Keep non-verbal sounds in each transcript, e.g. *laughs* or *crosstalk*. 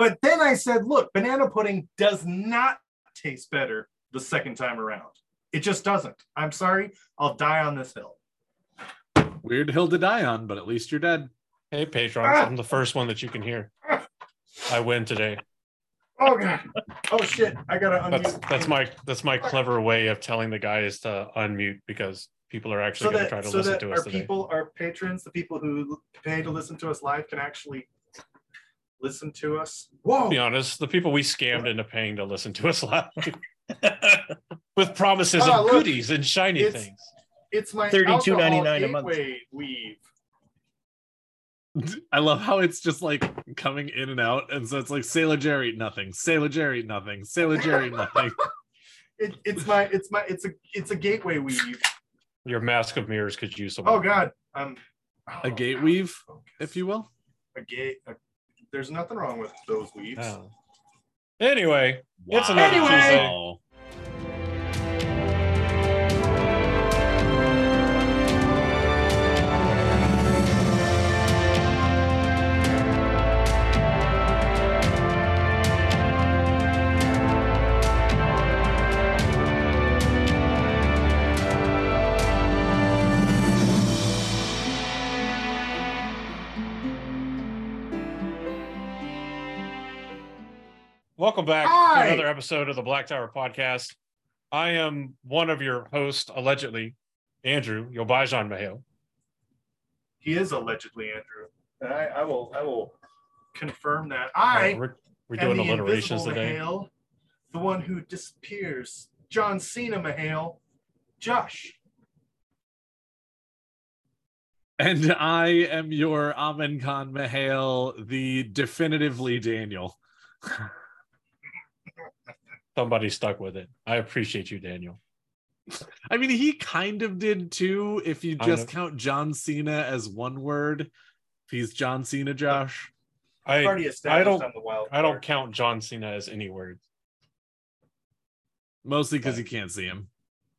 But then I said, look, banana pudding does not taste better the second time around. It just doesn't. I'm sorry. I'll die on this hill. Weird hill to die on, but at least you're dead. Hey, patrons, ah. I'm the first one that you can hear. Ah. I win today. Oh god. Oh shit. I gotta unmute. That's that's my that's my clever way of telling the guys to unmute because people are actually so going that, to try to so listen that to our us today. people, our patrons, the people who pay to listen to us live can actually listen to us. Whoa. To be honest, the people we scammed into paying to listen to us *laughs* live *laughs* with promises Ah, of look, goodies and shiny it's- things. It's my $32.99 a month. gateway weave. I love how it's just like coming in and out. And so it's like Sailor Jerry, nothing. Sailor Jerry, nothing. Sailor Jerry, *laughs* nothing. It, it's my it's my it's a it's a gateway weave. Your mask of mirrors could use some. Oh god. Um A gate weave, if you will. a gate a, there's nothing wrong with those weaves. Oh. Anyway, It's another Wow. Welcome back Hi. to another episode of the Black Tower Podcast. I am one of your hosts, allegedly, Andrew Yobajan Mayo. He is allegedly Andrew. And I, I will I will confirm that. I we're we're am doing the alliterations today. Mahale, the one who disappears. John Cena Mahale. Josh. And I am your Amin Khan Mahale, the definitively Daniel. *laughs* Somebody stuck with it. I appreciate you, Daniel. I mean, he kind of did too, if you just count John Cena as one word. He's John Cena, Josh. I already established don't- on the wild. I don't count John Cena as any word. Mostly because you can't see him.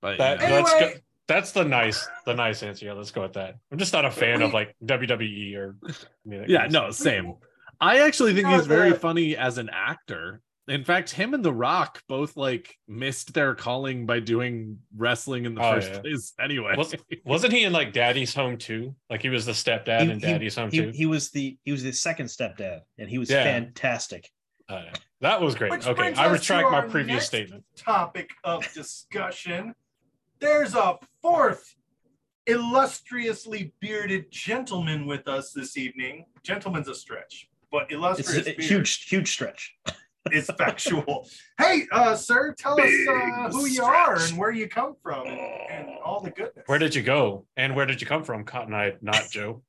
But That you know. that's Anyway. good. That's the nice, the nice answer. Yeah, let's go with that. I'm just not a fan of like WWE or. *laughs* anything yeah, no, same. I actually think No, he's very the- funny as an actor. In fact, him and The Rock both like missed their calling by doing wrestling in the Oh, first yeah. place. *laughs* Anyway, Was, wasn't he in like Daddy's Home too? Like he was the stepdad He- in he- Daddy's Home he, too. he was the he was the second stepdad, and he was Yeah. fantastic. Uh, that was great. Which okay, I retract my previous statement. Topic of discussion. There's a fourth illustriously bearded gentleman with us this evening. Gentleman's a stretch, but It's illustrious a beard huge, huge stretch. Is factual. hey, uh, sir, tell us uh, who you are and where you come from and, and all the goodness. Where did you go? And where did you come from? Cotton Eye, not Joe.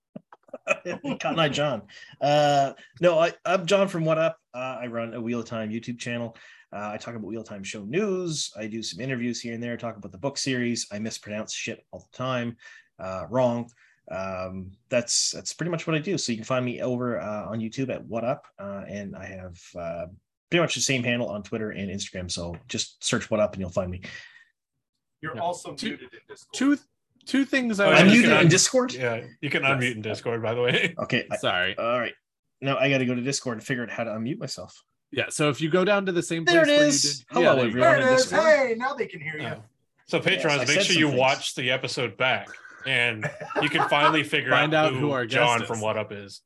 *laughs* Cotton Eye John. Uh, no, I, I'm John from What Up. Uh, I run a Wheel of Time YouTube channel. Uh, I talk about Wheel of Time show news. I do some interviews here and there. Talk about the book series. I mispronounce shit all the time, uh, wrong. Um, that's that's pretty much what I do. So you can find me over uh, on YouTube at What Up, uh, and I have uh, pretty much the same handle on Twitter and Instagram. So just search What Up and you'll find me. You're Yeah. also Two- muted in Discord. two two things I Oh, yeah, I'm you muted can in Discord. Yeah, you can Yes. unmute in Discord, by the way. *laughs* Okay, I- sorry. all right. Now I got to go to Discord and figure out how to unmute myself. Yeah, so if you go down to the same There place it where is. you did, Hello, yeah, there everyone. There it is. Hey, now they can hear you. Oh. So patrons, I make sure you things. watch the episode back, and you can finally *laughs* figure Find out, out who our guest John is. from What Up is.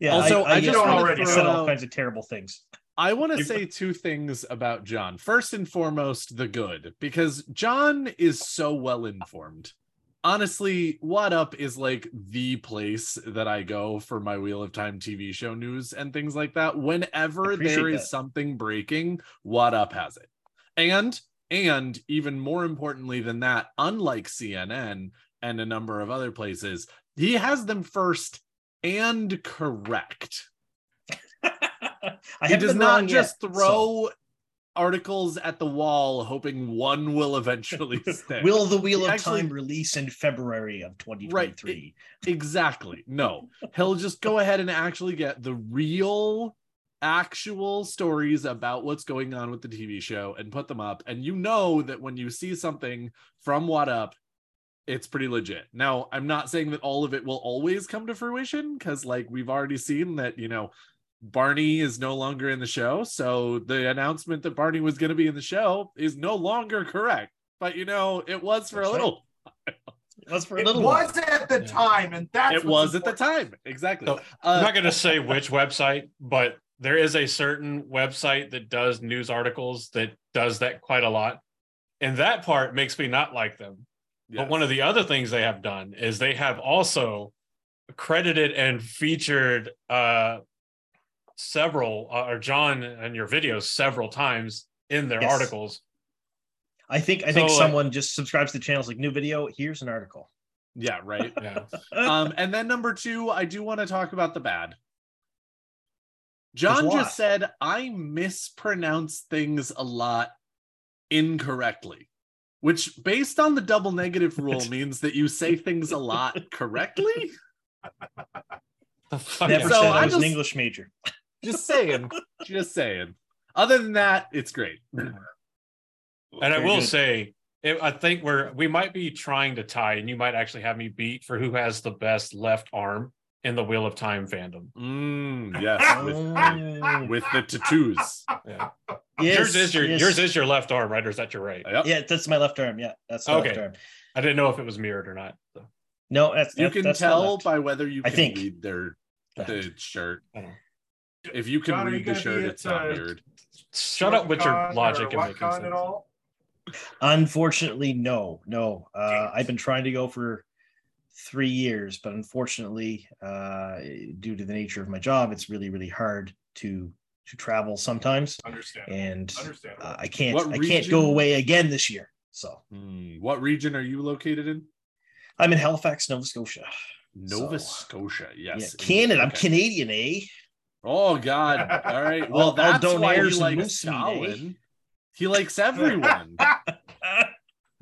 Yeah. Also, I get just wanted to already throw said all kinds of terrible things. I want to say two things about John. First and foremost, the good, because John is so well informed. Honestly, What Up is like the place that I go for my Wheel of Time TV show news and things like that. Whenever there is that. something breaking, What Up has it. And and even more importantly than that, unlike CNN and a number of other places, he has them first and correct *laughs* *laughs* he does not just yet, so- throw articles at the wall hoping one will eventually *laughs* stick. Will the Wheel He of actually- Time release in February of 2023? exactly. No. *laughs* He'll just go ahead and actually get the real actual stories about what's going on with the TV show and put them up and you know that when you see something from What Up it's pretty legit. Now, I'm not saying that all of it will always come to fruition cuz like we've already seen that, you know, Barney is no longer in the show. So the announcement that Barney was going to be in the show is no longer correct. But you know, it was for That's a right. little. That's for a little. It little was while. at the Yeah. time, and that's it what's was at the time. Exactly. So, Uh, I'm not going to say which website, but there is a certain website that does news articles that does that quite a lot. And that part makes me not like them. But one of the other things they have done is they have also credited and featured uh several uh, or John and your videos several times in their Yes. articles. I think I think So, like- someone just subscribes to the channels like new video. Here's an article. yeah, right. Yeah. *laughs* um, and then number two, I do want to talk about the bad. John There's a lot. just said I mispronounce things a lot incorrectly, which, based on the double negative *laughs* rule, means that you say things a lot correctly. *laughs* The Never So said I I was an English major. Just saying, just saying. Other than that, it's great. *laughs* And I will say, it, I think we're we might be trying to tie, and you might actually have me beat for who has the best left arm in the Wheel of Time fandom. Mm, *laughs* yes, with, Oh. with the tattoos. Yeah. Yes, yours is your yes. yours is your left arm, right? Or is that your right? Yep. Yeah, that's my left arm. Yeah, that's my left Okay. arm. I didn't know if it was mirrored or not. so. No, that's You that- can that's tell by whether you I can think. read their the shirt. I don't know. If you can John, are you read the gonna shirt, it's not uh, weird. Shut up with your logic and making WhatCon sense. at all. Unfortunately, no, no. Uh, I've been trying to go for three years, but unfortunately, uh, due to the nature of my job, it's really, really hard to to travel sometimes, Understandable. and Understandable. uh, I can't What I can't go away again this year. So Hmm, what region are you located in? I'm in Halifax, Nova Scotia. Nova So- Scotia. Yes. yeah, indeed. Canada. I'm Canadian, eh? Oh God! All right. *laughs* Well, All- all that's why he donairs and likes moose? Stalin. He likes everyone. *laughs*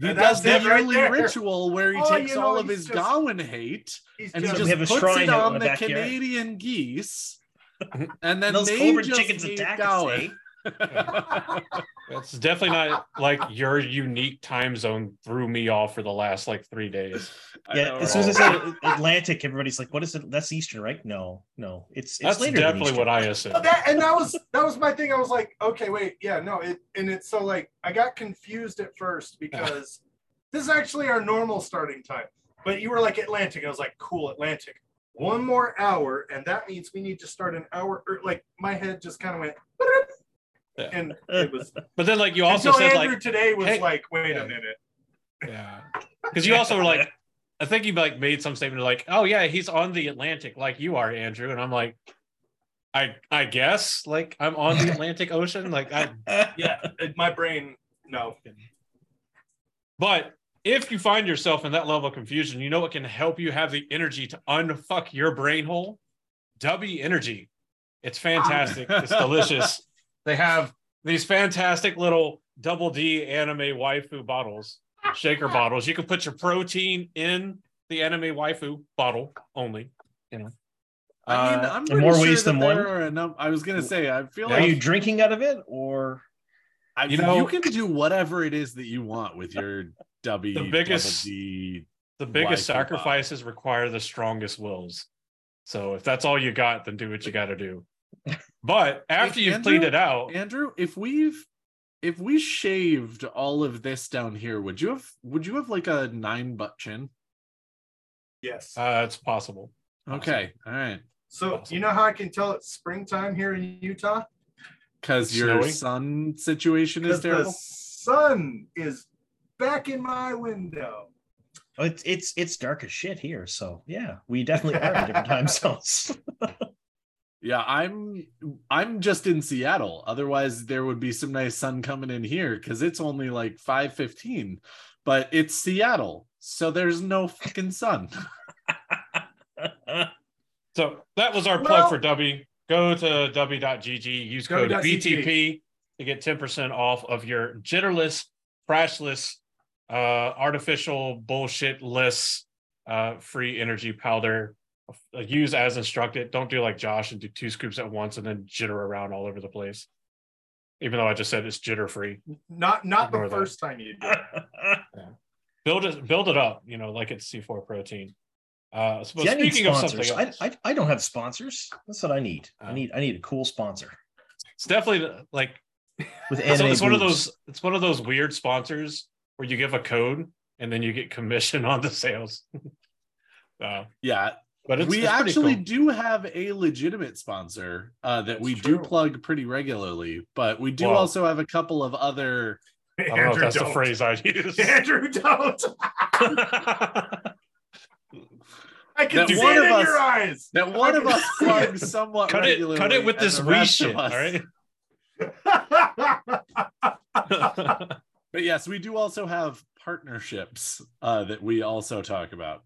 He And does that's the it right yearly ritual where he Oh, takes you know, all of his just- Gawyn hate and he just, just have puts shrine it on the the. Canadian geese, *laughs* and then Those they just chickens hate attack us, Gawyn. *laughs* It's definitely not like your unique time zone threw me off for the last like three days. Yeah, know, as soon as? I said Atlantic, everybody's like, "What is it? That's Eastern, right?" No, no, it's it's That's later. definitely Eastern. what I assumed. But that and that was that was my thing. I was like, okay, wait, yeah, no, it and it's so like I got confused at first because *laughs* this is actually our normal starting time. But you were like Atlantic. I was like, cool, Atlantic. One more hour, and that means we need to start an hour. Or like my head just kind of went, Yeah. and *laughs* it was. But then like you also until said Andrew like today was hey- like, wait Yeah. a minute. yeah. Because you also were like I think you like made some statement like, oh yeah, he's on the Atlantic like you are, Andrew. And I'm like, I I guess like I'm on the Atlantic Ocean. Like I *laughs* Yeah, my brain. No, But if you find yourself in that level of confusion, you know what can help you have the energy to unfuck your brain hole? Dubby Energy. It's fantastic. it's *laughs* delicious. They have these fantastic little double D anime waifu bottles, shaker *laughs* bottles. You can put your protein in the anime waifu bottle only. You know, I mean, Uh, I'm in pretty more sure ways than there one? are num- I was gonna say, I feel Are like are you drinking out of it, or I, You you can do whatever it is that you want with your Dubby. The biggest- double D. the biggest Waifu bottle. sacrifices require the strongest wills. So if that's all you got, then do what you got to do. But after Hey, you've Andrew? cleaned it out, Andrew, if we've if we shaved all of this down here, would you have would you have like a nine butt chin? yes. uh, it's possible. Okay, all right. so awesome. you know how I can tell it's springtime here in Utah? Because your Snowy? sun situation is Because the terrible. sun is back in my window. It's it's it's dark as shit here. So yeah, we definitely are in different time *laughs* zones. *laughs* Yeah, I'm I'm just in Seattle. Otherwise, there would be some nice sun coming in here because it's only like five fifteen, but it's Seattle, so there's no fucking sun. *laughs* So that was our plug Well- for Dubby. Go to dubby.gg, use code. BTP to get 10% off of your jitterless, crashless, uh, artificial bullshit-less uh, free energy powder. Use as instructed. Don't do like Josh and do two scoops at once and then jitter around all over the place. Even though I just said it's jitter free. Not not the Ignore that. first time you do it. *laughs* build it build it up you know like it's c4 protein Uh, so See, I need speaking of something I, else, I, I don't have sponsors. That's what I need. I Oh. need I need a cool sponsor it's definitely like *laughs* with it's, anime. it's one of those it's one of those weird sponsors where you give a code and then you get commission *laughs* on the sales. uh, Yeah, but it's, we it's actually cool. do have a legitimate sponsor uh, that That's we do plug pretty regularly, but we do Wow. also have a couple of other. I don't know if that's the don't. phrase I use. *laughs* Andrew, don't. *laughs* I can That see one it of in us- your eyes. That one of us plugs somewhat cut it, regularly. cut it with this the we shit. All us- right. *laughs* But yes, we do also have partnerships uh, that we also talk about.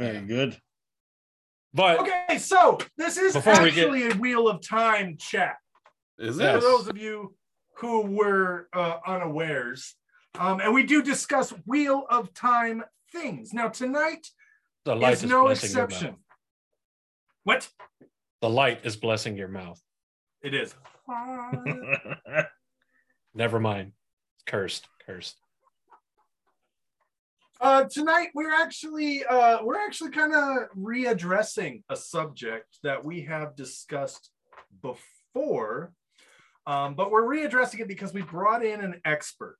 Very good. But okay, so this is Before we get- actually a Wheel of Time chat. Is Yes. it? For those of you who were uh, unawares, um, and we do discuss Wheel of Time things. Now tonight the light is is no exception. What? The light is blessing your mouth. It is. *laughs* Never mind. Cursed. Cursed. Uh, tonight we're actually uh, we're actually kind of readdressing a subject that we have discussed before, um, but we're readdressing it because we brought in an expert.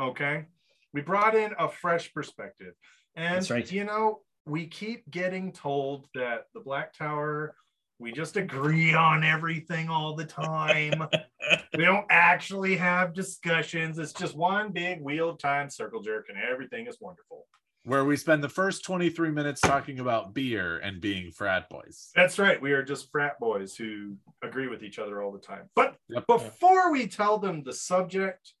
Okay, we brought in a fresh perspective, and right. you know we keep getting told that the Black Tower. We just agree on everything all the time. we don't actually have discussions. It's just one big wheel of time circle jerk, and everything is wonderful. Where we spend the first 23 minutes talking about beer and being frat boys. That's right. We are just frat boys who agree with each other all the time. But Yep. before we tell them the subject,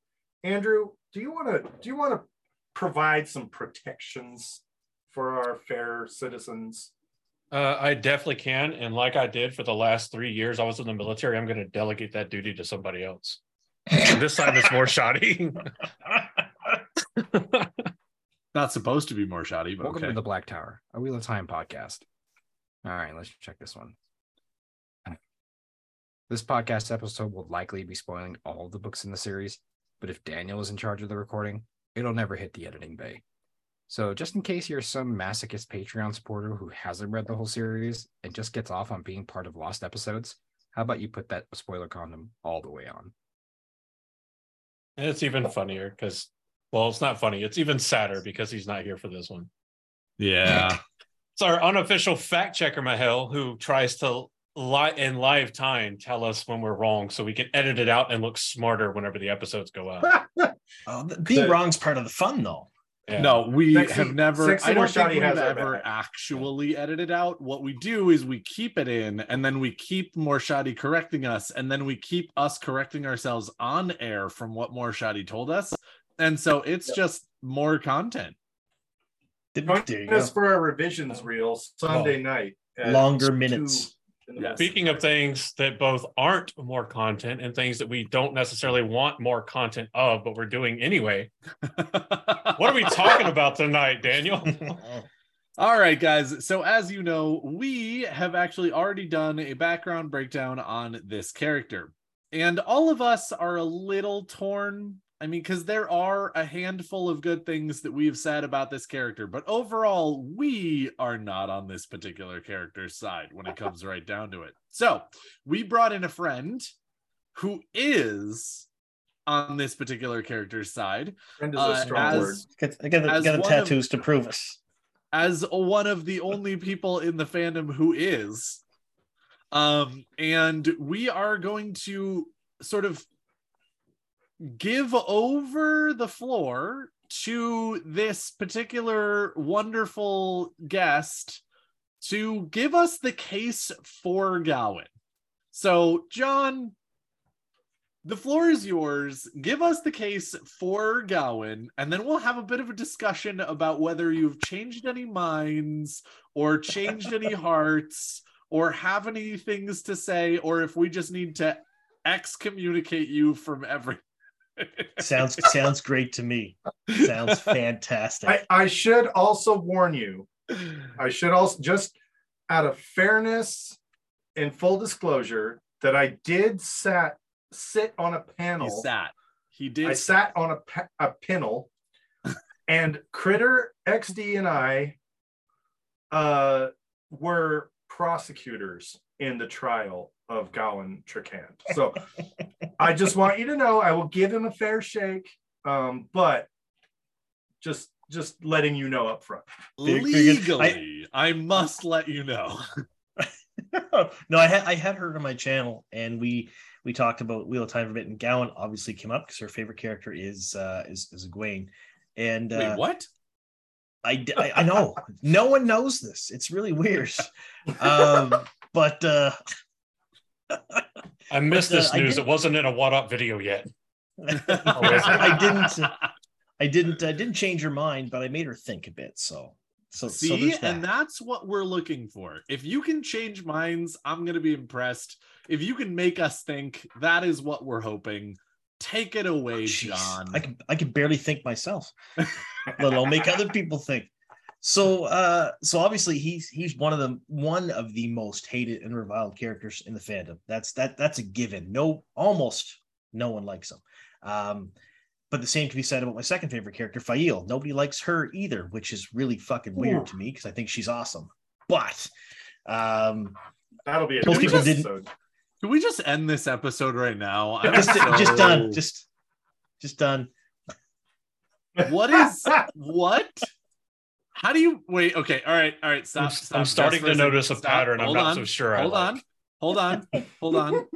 Andrew, do you want to do you want to provide some protections for our fair citizens? Uh, I definitely can. And like I did for the last three years, I was in the military. I'm going to delegate that duty to somebody else. this time it's more *laughs* shoddy. *laughs* Not supposed to be more shoddy, but Welcome okay. to the Black Tower, a Wheel of Time podcast. All right, let's check this one. This podcast episode will likely be spoiling all the books in the series, but if Daniel is in charge of the recording, it'll never hit the editing bay. So, just in case you're some masochist Patreon supporter who hasn't read the whole series and just gets off on being part of lost episodes, how about you put that spoiler condom all the way on? And it's even funnier because, well, it's not funny. It's even sadder because he's not here for this one. yeah. *laughs* It's our unofficial fact checker, Mahel, who tries to li- in live time tell us when we're wrong so we can edit it out and look smarter whenever the episodes go out. *laughs* Oh, being The- wrong's part of the fun, though. Yeah. No, we Sexy- have never. Sexy I don't think we've has ever back. actually edited out. What we do is we keep it in, and then we keep Morshadi correcting us, and then we keep us correcting ourselves on air from what Morshadi told us, and so it's Yep. just more content. There Join you go. us for our revisions reel Sunday oh. night. at Longer two minutes. In the Yes. Speaking of things that both aren't more content and things that we don't necessarily want more content of, but we're doing anyway. *laughs* What are we talking about tonight, Daniel? *laughs* All right, guys. So, as you know, we have actually already done a background breakdown on this character. And all of us are a little torn. I mean, because there are a handful of good things that we've said about this character, but overall, we are not on this particular character's side when it *laughs* comes right down to it. So, we brought in a friend who is on this particular character's side Friend is Uh, a strong as- word. Get, I get the, get the one of- tattoos to prove us. as one of the only people in the fandom who is um and we are going to sort of give over the floor to this particular wonderful guest to give us the case for Gawyn. So, John, the floor is yours. Give us the case for Gawyn, and then we'll have a bit of a discussion about whether you've changed any minds or changed any *laughs* hearts or have any things to say, or if we just need to excommunicate you from every. Sounds sounds great to me. Sounds fantastic. *laughs* I, I should also warn you. I should also just out of fairness and full disclosure that I did sat sit on a panel. he panel. sat. He did. I sat on a pa- a panel, *laughs* and Critter XD and I uh, were prosecutors in the trial of Gawyn Trakand. So I just want you to know I will give him a fair shake, um, but just just letting you know up front. Legally, I, must let you know. *laughs* no, I had I had her on my channel, and we we talked about Wheel of Time for a bit, and Gawyn obviously came up because her favorite character is uh, is is Egwene, and uh, Wait, what? I, d- I I know no one knows this. It's really weird, *laughs* um, but uh, I missed But, uh, this I news. It wasn't in a what up video yet. *laughs* I *laughs* didn't I didn't I didn't change her mind, but I made her think a bit. So so so See, and that's what we're looking for. If you can change minds, I'm gonna be impressed. If you can make us think, that is what we're hoping. Take it away, Jeez, John. I can I can barely think myself, *laughs* let alone make other people think. So uh so obviously he's he's one of the one of the most hated and reviled characters in the fandom. That's that that's a given. No almost no one likes him. Um but the same can be said about my second favorite character, Faile. Nobody likes her either, which is really fucking weird Ooh. to me because I think she's awesome. But um That'll be a Most people didn't- episode. Can we just end this episode right now? I'm just just done. Just just done. what is what? How do you wait? Okay, all right, all right. Stop. I'm, stop I'm starting to a second. notice a Stop. pattern. I'm not on. so sure. I Hold like. on. Hold on. Hold on.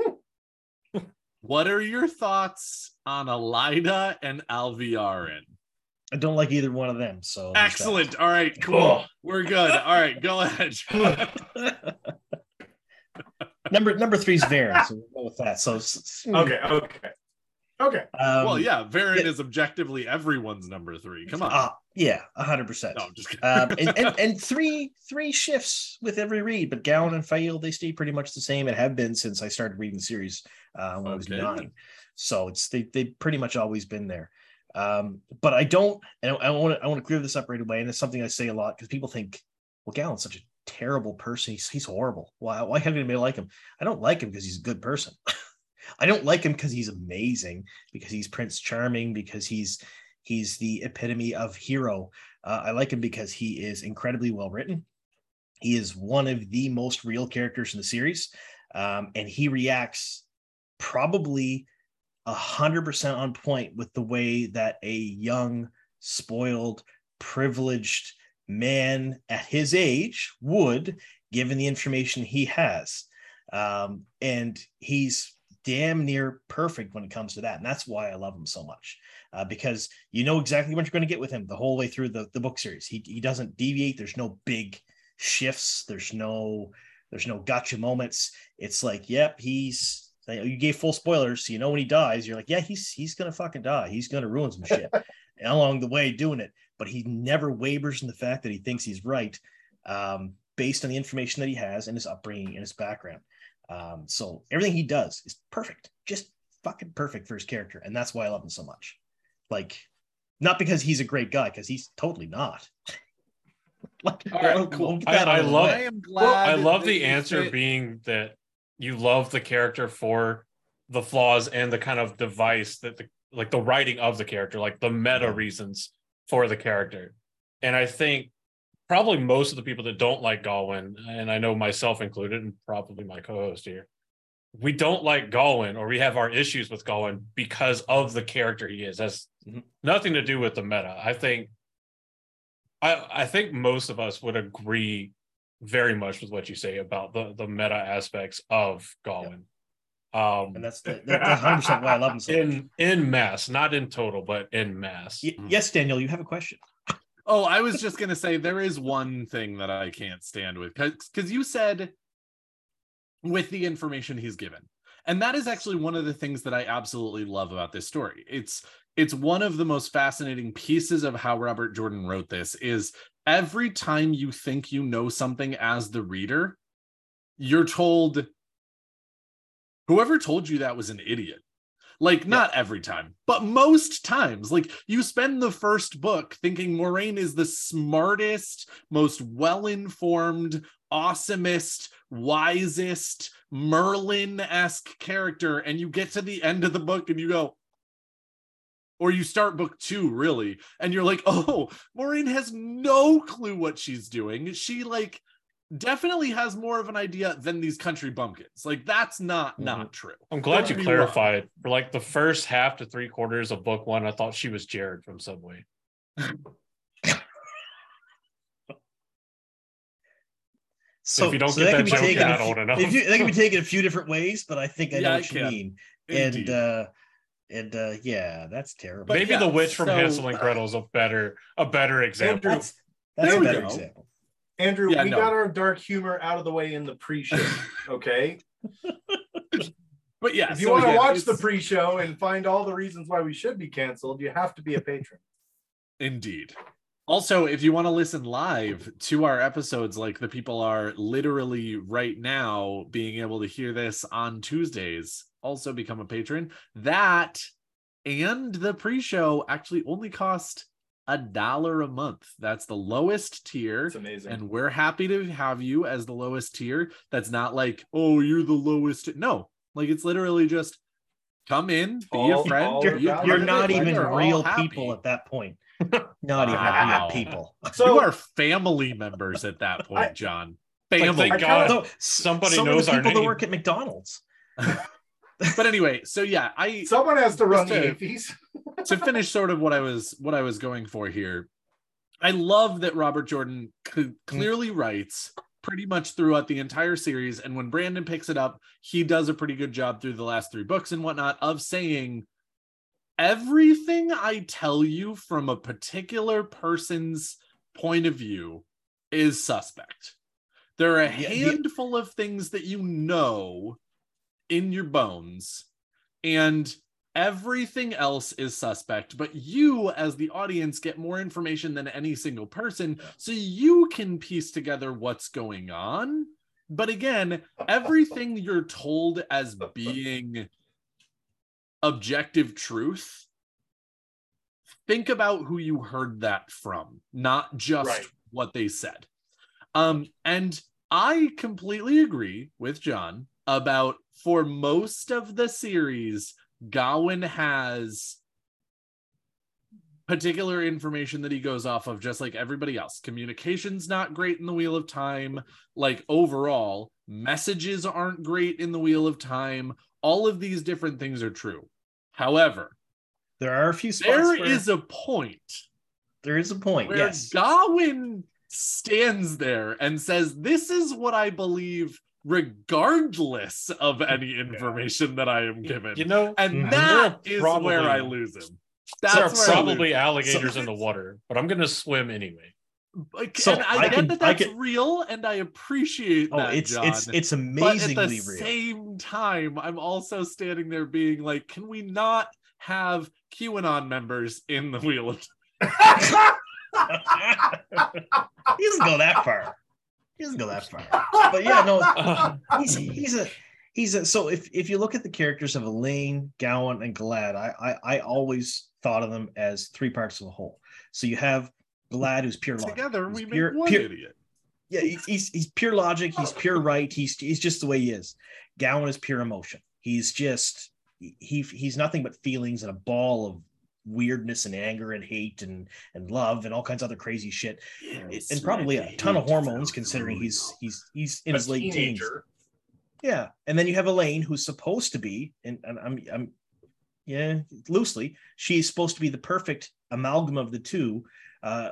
*laughs* what are your thoughts on Elaida and Alviarin? I don't like either one of them. So. Excellent. All right, cool. Oh. We're good. All right, go ahead. *laughs* Number number three is Verin, so we'll go with that. So hmm. Okay, okay. Okay. um, well, yeah, yeah. is objectively everyone's number three. Come on. uh, yeah, hundred percent. no, I'm just kidding. Um, and, and *laughs* and three three shifts with every read, but Gawyn and Faile they stay pretty much the same and have been since I started reading the series uh, when I was nine. So it's they they've pretty much always been there. Um, but I don't, and I want to I want to clear this up right away, and it's something I say a lot because people think, well, Gawyn's such a terrible person. He's he's horrible. Why why have anybody like him? I don't like him because he's a good person. *laughs* I don't like him because he's amazing, because he's Prince Charming, because he's he's the epitome of hero. Uh, I like him because he is incredibly well written. He is one of the most real characters in the series, um, and he reacts probably a hundred percent on point with the way that a young, spoiled, privileged man at his age would, given the information he has. Um, and he's damn near perfect when it comes to that. And that's why I love him so much. Uh, because you know exactly what you're going to get with him the whole way through the, the book series. He, he doesn't deviate. There's no big shifts. There's no there's no gotcha moments. It's like, yep, he's you gave full spoilers, so you know when he dies, you're like, yeah, he's he's gonna fucking die. He's gonna ruin some shit and *laughs* along the way doing it. But he never wavers in the fact that he thinks he's right, um, based on the information that he has and his upbringing and his background. Um, so everything he does is perfect, just fucking perfect for his character, and that's why I love him so much. Like, not because he's a great guy, because he's totally not. *laughs* like, All right, cool. I- I love- I am glad. I love the answer fit- being that you love the character for the flaws and the kind of device that the like the writing of the character, like the meta reasons for the character. And I think probably most of the people that don't like Gawyn, and I know myself included, and probably my co-host here, we don't like Gawyn or we have our issues with Gawyn because of the character he is. Has Mhm. nothing to do with the meta. I think I I think most of us would agree very much with what you say about the the meta aspects of Galwin. Um and that's the, that- that's 100 percent why I love him so much. in in mass, not in total, but in mass. Y- yes, Daniel, you have a question. Oh, I was just gonna say there is one thing that I can't stand with because you said with the information he's given. And that is actually one of the things that I absolutely love about this story. It's it's one of the most fascinating pieces of how Robert Jordan wrote this is every time you think you know something as the reader, you're told whoever told you that was an idiot. Like not every time, but most times. Like you spend the first book thinking Moiraine is the smartest, most well-informed, awesomest, wisest, Merlin-esque character, and you get to the end of the book and you go, or you start book two really and you're like *laughs* oh Moiraine has no clue what she's doing she like definitely has more of an idea than these country bumpkins like that's not Mhm. not true I'm glad Don't you be wrong. clarified. For like the first half to three quarters of book one, I thought she was Jared from Subway. So *laughs* if you don't so get that can be joke, taken you're a not few- old enough. if you, that can be taken a few different ways, but I think I know Yeah, what you mean. Indeed. And uh and uh yeah, that's terrible. But Maybe yeah, the witch from so- Hansel and Gretel's a better a better example. That's that's There a we better go. example. Andrew, Yeah, we no. got our dark humor out of the way in the pre-show. *laughs* Okay, but yeah if you so want to again, watch the pre-show and find all the reasons why we should be canceled, you have to be a patron. Indeed. Also, if you want to listen live to our episodes, like the people are literally right now being able to hear this on Tuesdays, also become a patron. That and the pre show actually only cost a dollar a month. That's the lowest tier. It's amazing. And we're happy to have you as the lowest tier. That's not like, oh, you're the lowest. No, like it's literally just come in, be All- a friend. You're, the be a value you're not it. even We're real people at that point. *laughs* Not even real people. so you are family members at that *laughs* point, I- John. Like, Family. thank God kinda- somebody some knows of the our people that work at McDonald's. *laughs* but anyway, so yeah, I someone has to run the to- APs. To finish sort of what I was what I was going for here. I love that Robert Jordan cl- mm. clearly writes pretty much throughout the entire series, and when Brandon picks it up, he does a pretty good job through the last three books and whatnot of saying everything I tell you from a particular person's point of view is suspect. There are a handful of things that you know in your bones, and everything else is suspect. But you, as the audience, get more information than any single person, so you can piece together what's going on. But again, everything you're told as being objective truth think about who you heard that from not just Right. what they said um and i completely agree with john about for most of the series Gawyn has particular information that he goes off of just like everybody else communication's not great in the wheel of time like overall messages aren't great in the wheel of time all of these different things are true however There are a few spots there where is a point there is a point. where Yes. Gawyn stands there and says, This is what I believe, regardless of any information that I am given. You know, and that There are is probably- where I lose him. there That's are where I lose probably alligators So- in the water, but I'm gonna swim anyway. Like, So and I, I get can- that that's can- real, and I appreciate Oh, that, it's John. it's it's but at the real. same time, I'm also standing there being like, can we not have QAnon members in the wheel of *laughs* he doesn't go that far. He doesn't go that far. *laughs* But yeah, no, he's he's a he's a so if if you look at the characters of Elayne, Gawyn, and Galad, I I, I always thought of them as three parts of a whole. So you have Galad, who's pure logic. together? He's We make pure- one pure- idiot. Yeah, he's he's pure logic. He's pure right. He's he's just the way he is. Gawyn is pure emotion. He's just he he's nothing but feelings and a ball of weirdness and anger and hate and and love and all kinds of other crazy shit and probably a ton of hormones considering he's he's he's in his late teens. Yeah, and then you have Elayne, who's supposed to be, and, and I'm, I'm, yeah, loosely, she's supposed to be the perfect amalgam of the two. Uh,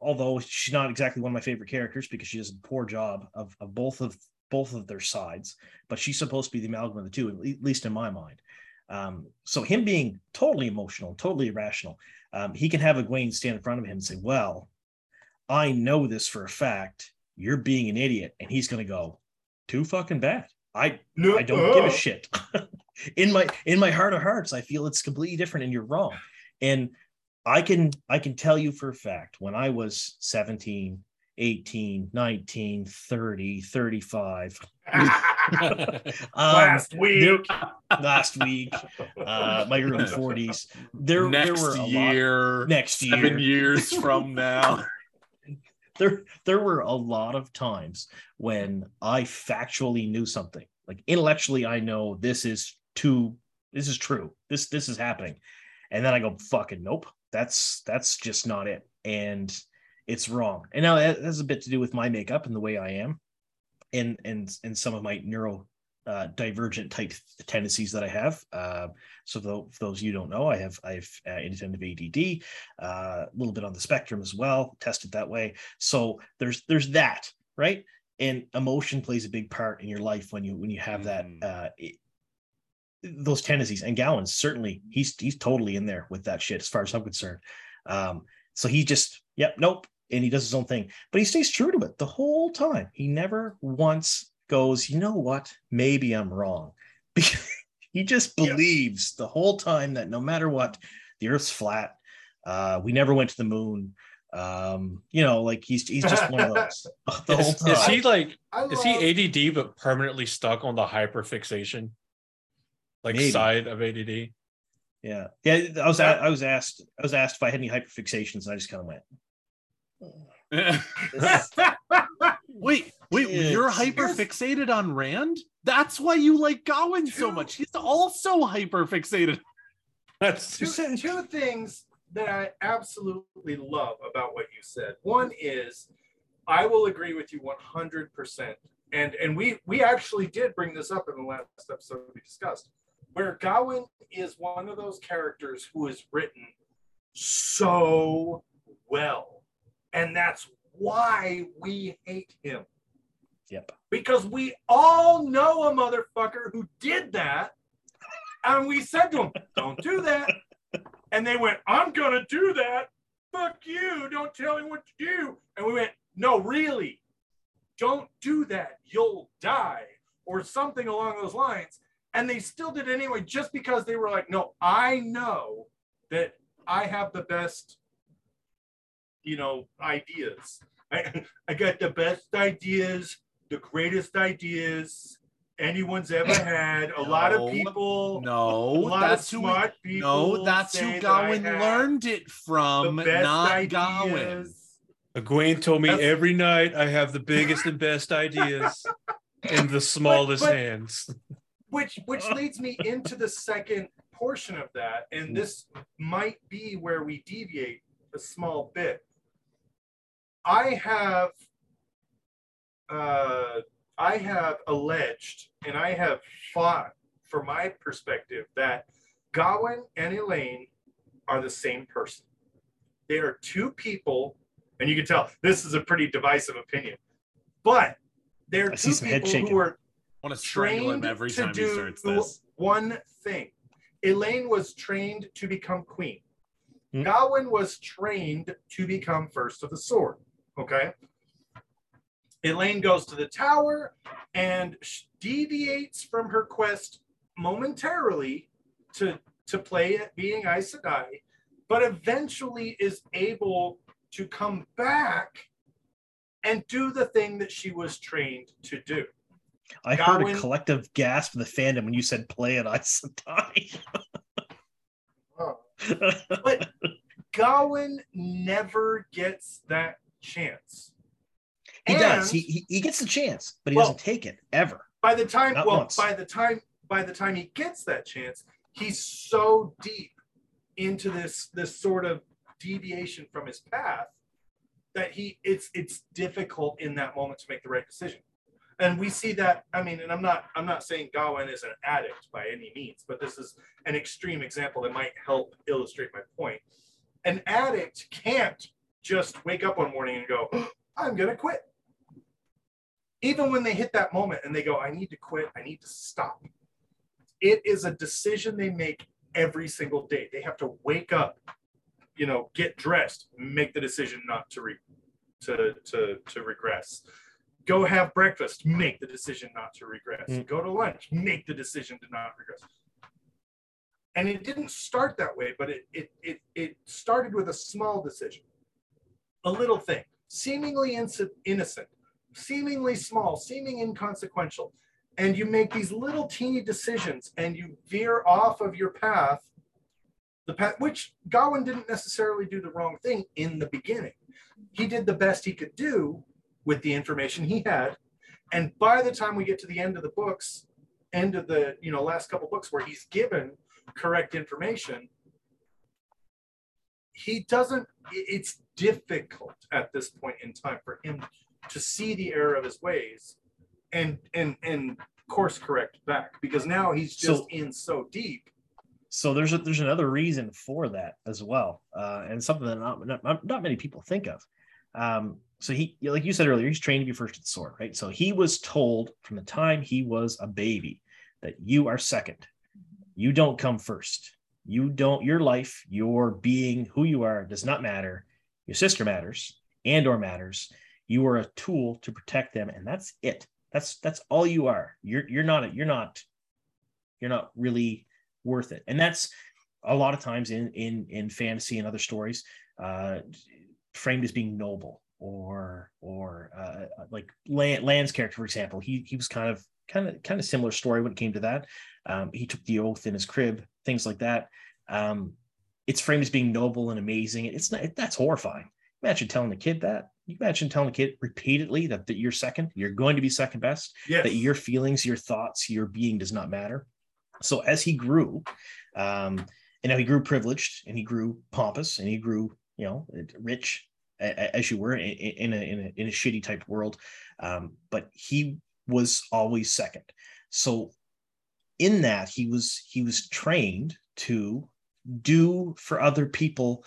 although she's not exactly one of my favorite characters because she does a poor job of, of both of both of their sides. But she's supposed to be the amalgam of the two, at least in my mind. Um, so him being totally emotional, totally irrational, um, he can have Egwene stand in front of him and say, "Well, I know this for a fact. You're being an idiot," and he's going to go, "Too fucking bad." I No, I don't give a *laughs* shit. *laughs* in my in my heart of hearts, I feel it's completely different and you're wrong. And I can I can tell you for a fact when I was 17, 18, 19, 30, 35, um, *laughs* *laughs* Last week. last week, uh, my early *laughs* 40s, there, next there were a lot year, next seven year. years *laughs* from now. there there were a lot of times when I factually knew something. Like intellectually, I know this is too this is true. This this is happening. and then I go, fucking nope, that's that's just not it, and it's wrong. And now that has a bit to do with my makeup and the way I am, and and and some of my neuro uh, divergent type tendencies that I have. Uh, so though, for those you don't know, I have I have uh, inattentive ADD, uh, a little bit on the spectrum as well, tested that way. So there's there's that right, and emotion plays a big part in your life when you when you have Mhm. that. Uh, it- those tendencies and Gawyn certainly he's he's totally in there with that shit as far as I'm concerned. Um, so he just yep nope and he does his own thing, but he stays true to it the whole time. He never once goes, you know what? Maybe I'm wrong. *laughs* he just Yeah. believes the whole time that no matter what, the Earth's flat. Uh, we never went to the moon. Um, you know, like he's he's just one of *laughs* those *laughs* the whole Is, time. is he like I is he ADD but permanently stuck on the hyperfixation? Like Maybe. side of ADD? yeah, yeah. I was a- I was asked I was asked if I had any hyperfixations, and I just kind of went. *laughs* *laughs* wait, wait, you're hyper fixated on Rand? That's why you like Gawyn so much. He's also hyper fixated. *laughs* That's two, two things that I absolutely love about what you said. One is I will agree with you 100%. And and we we actually did bring this up in the last episode we discussed where Gawyn is one of those characters who is written so well. And that's why we hate him Yep. because we all know a motherfucker who did that. And we said to him, don't do that. And they went, I'm going to do that. Fuck you. Don't tell me what to do. And we went, no, really. Don't do that. You'll die. Or something along those lines. And they still did it anyway, just because they were like, no, I know that I have the best, you know, ideas. I, *laughs* I got the best ideas the greatest ideas anyone's ever *laughs* had. A lot of people, a No, lot that's of who smart we, people. no, that's say who that Gawyn learned it from, the best not Gawyn. ideas. Egwene told me That's- every night I have the biggest and best ideas in the *laughs* smallest but- hands. Which which leads me into the second portion of that, and hmm. this might be where we deviate a small bit. I have uh, I have alleged and I have fought for my perspective that Gawyn and Elayne are the same person. They are two people, and you can tell this is a pretty divisive opinion, but they're I see two some head people shaking. who are I want to strangle him trained every to time he do starts this. one thing. Elayne was trained to become queen. Hmm. Gawyn was trained to become first of the sword. Okay. Elayne goes to the tower and deviates from her quest momentarily to to play at being Aes Sedai, but eventually is able to come back and do the thing that she was trained to do. I heard a collective gasp in the fandom when you said play at I said die. But Gawyn never gets that chance. he does. He, he he gets the chance, but he Well- doesn't take it ever. by the time Not well once. by the time by the time he gets that chance, he's so deep into this this sort of deviation from his path that he it's it's difficult in that moment to make the right decision. And we see that, I mean, and I'm not I'm not saying Gawyn is an addict by any means, but this is an extreme example that might help illustrate my point. An addict can't just wake up one morning and go, *gasps* I'm gonna quit. Even when they hit that moment and they go, I need to quit, I need to stop. It is a decision they make every single day. They have to wake up, you know, get dressed, make the decision not to re- to to to regress. Go have breakfast, make the decision not to regress. Mm. Go to lunch, make the decision to not regress. And it didn't start that way, but it it it, it started with a small decision, a little thing, seemingly innocent, seemingly small, seeming inconsequential. And you make these little teeny decisions and you veer off of your path, the path, which Gawyn didn't necessarily do the wrong thing in the beginning. He did the best he could do with the information he had. And by the time we get to the end of the books, end of the you know last couple books where he's given correct information, he doesn't. It's difficult at this point in time for him to see the error of his ways, and and and course correct back because now he's just So- in so deep. so there's a, there's another reason for that as well, uh, and something that not, not not many people think of. Um, so he, like you said earlier, he's trained to be first at the sword, right? So he was told from the time he was a baby that you are second, you don't come first, you don't. Your life, your being, who you are, does not matter. Your sister matters, Andor matters. You are a tool to protect them, and that's it. That's that's all you are. You're you're not you're not you're not really worth it and that's a lot of times in in in fantasy and other stories uh framed as being noble or or uh like Lan- Lan's character for example he he was kind of kind of kind of similar story when it came to that um he took the oath in his crib things like that um it's framed as being noble and amazing it's not that's horrifying imagine telling a kid that you imagine telling a kid repeatedly that, that you're second you're going to be second best Yes. that your feelings, your thoughts, your being does not matter. So as he grew, um, and now he grew privileged and he grew pompous and he grew, you know, rich as you were in, in, a, in a in a shitty type world, um, but he was always second. So in that he was he was trained to do for other people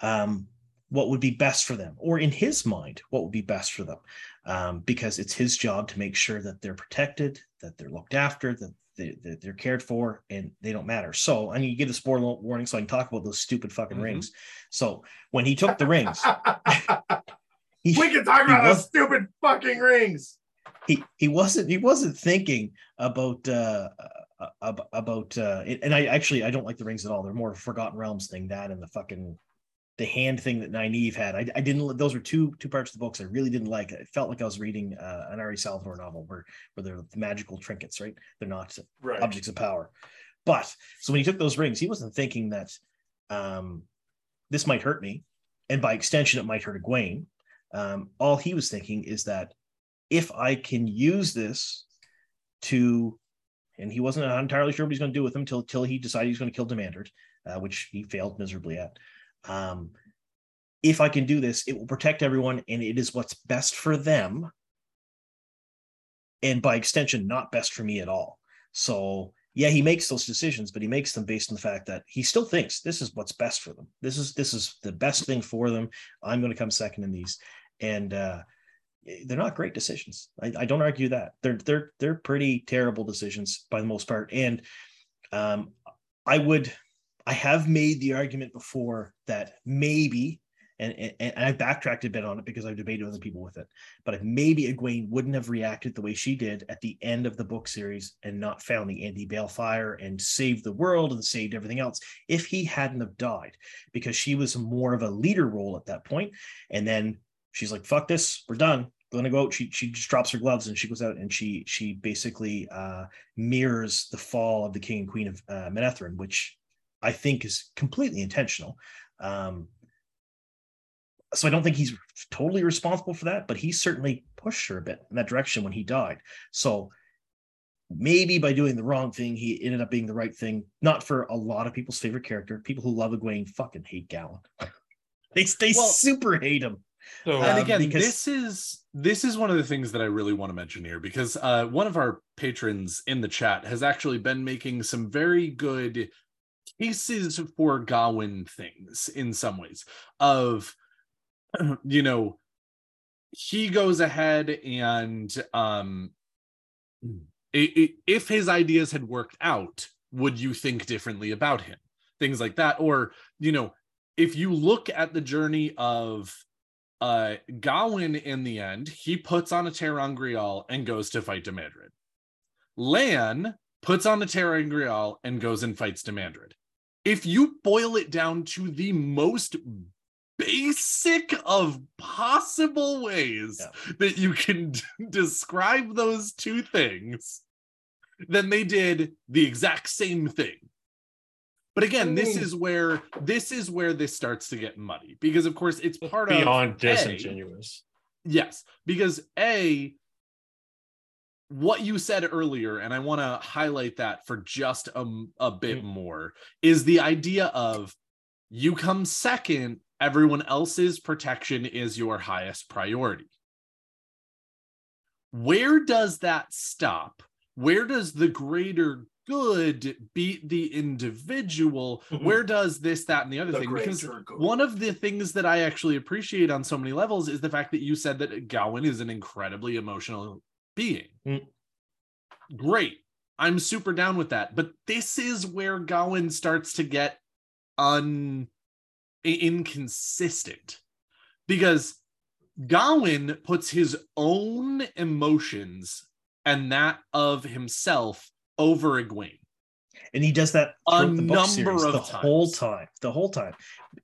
um, what would be best for them, or in his mind, what would be best for them um, because it's his job to make sure that they're protected, that they're looked after, that, they, they're cared for, and they don't matter. So I need to give the spoiler warning so I can talk about those stupid fucking Mhm. rings. So when he took the rings, *laughs* he, we can talk about those stupid fucking rings. he he wasn't he wasn't thinking about uh uh, about uh it- and I actually I don't like the rings at all. They're more Forgotten Realms thing that and the fucking the hand thing that Nynaeve had. I, I didn't those were two two parts of the books I really didn't like. It felt like I was reading uh, an R.A. Salvatore novel where where they're magical trinkets, right? They're not Right. objects of power. But so when he took those rings, he wasn't thinking that um, this might hurt me, and by extension, it might hurt Egwene. Um, all he was thinking is that if I can use this to, and he wasn't entirely sure what he's going to do with them until till he decided he's going to kill Demandred, uh, which he failed miserably at. Um, if I can do this, it will protect everyone, and it is what's best for them, and by extension, not best for me at all. So yeah, he makes those decisions, but he makes them based on the fact that he still thinks this is what's best for them. This is this is the best thing for them. I'm going to come second in these, and uh, they're not great decisions. I, I don't argue that they're they're they're pretty terrible decisions by the most part. And um, I would I have made the argument before that maybe. And, and, and I backtracked a bit on it because I've debated other people with it. But maybe Egwene wouldn't have reacted the way she did at the end of the book series and not found the anti-balefire and saved the world and saved everything else, if he hadn't have died, because she was more of a leader role at that point, and then she's like, "Fuck this, we're done." Gonna go out. She she just drops her gloves and she goes out and she she basically uh, mirrors the fall of the king and queen of uh, Manetheren, which I think is completely intentional. Um, so I don't think he's totally responsible for that, but he certainly pushed her a bit in that direction when he died. So maybe by doing the wrong thing, he ended up being the right thing. Not for a lot of people's favorite character. People who love Egwene fucking hate Gawyn. *laughs* they they Well- super hate him. So and Um, again because- this is this is one of the things that i really want to mention here because uh one of our patrons in the chat has actually been making some very good cases for Gawyn things in some ways of *clears throat* you know he goes ahead and um if his ideas had worked out would you think differently about him? Things like that. Or you know if you look at the journey of uh Gawyn in the end, he puts on a ter'angreal and goes to fight Demandred. Lan puts on a ter'angreal and goes and fights Demandred. If you boil it down to the most basic of possible ways Yeah. that you can d- *laughs* describe those two things, then they did the exact same thing. But again, this Mm. is where this is where this starts to get muddy because of course it's part of beyond A, disingenuous. Yes, because A, what you said earlier, and I want to highlight that for just a, a bit Mm. more, is the idea of You come second, everyone else's protection is your highest priority. Where does that stop? Where does the greater good beat the individual? Where does this, that, and the other The thing? Because one of the things that I actually appreciate on so many levels is the fact that you said that Gawyn is an incredibly emotional being. Mm. Great. I'm super down with that. But this is where Gawyn starts to get un inconsistent because Gawyn puts his own emotions and that of himself over Egwene. and he does that A the number series of the whole time, the whole time.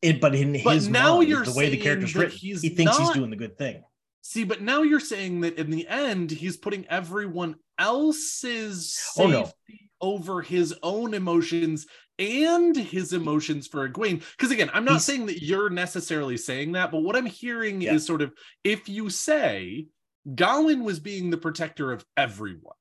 It, but in But his now mind, you're the way the character's written, he's he thinks he's doing the good thing. See, but now you're saying that in the end, he's putting everyone else's Oh, safety no. over his own emotions and his emotions for Egwene. Because again, I'm not He's- saying that you're necessarily saying that, but what I'm hearing Yeah. is sort of if you say Gawyn was being the protector of everyone,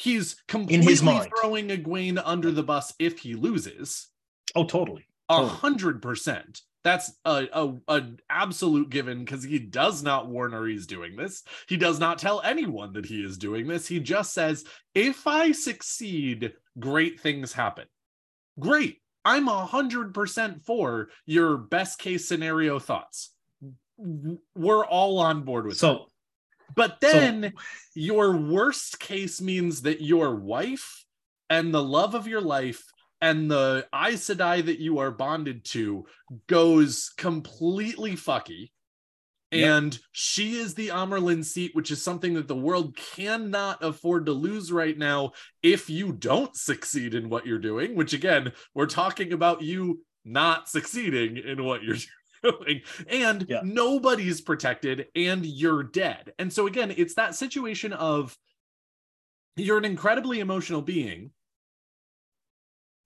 he's completely mind. throwing Egwene under the bus if he loses. Oh, totally. A hundred percent. That's a, a an absolute given because he does not warn her he's doing this. He does not tell anyone that he is doing this. He just says, "If I succeed, great things happen." Great. I'm a hundred percent for your best case scenario thoughts. We're all on board with that. So But So- then your worst case means that your wife and the love of your life and the Aes Sedai that you are bonded to goes completely fucky. Yep. And she is the Amyrlin seat, which is something that the world cannot afford to lose right now if you don't succeed in what you're doing. Which, again, we're talking about you not succeeding in what you're doing. And Yeah. nobody's protected, and you're dead. And so, again, it's that situation of you're an incredibly emotional being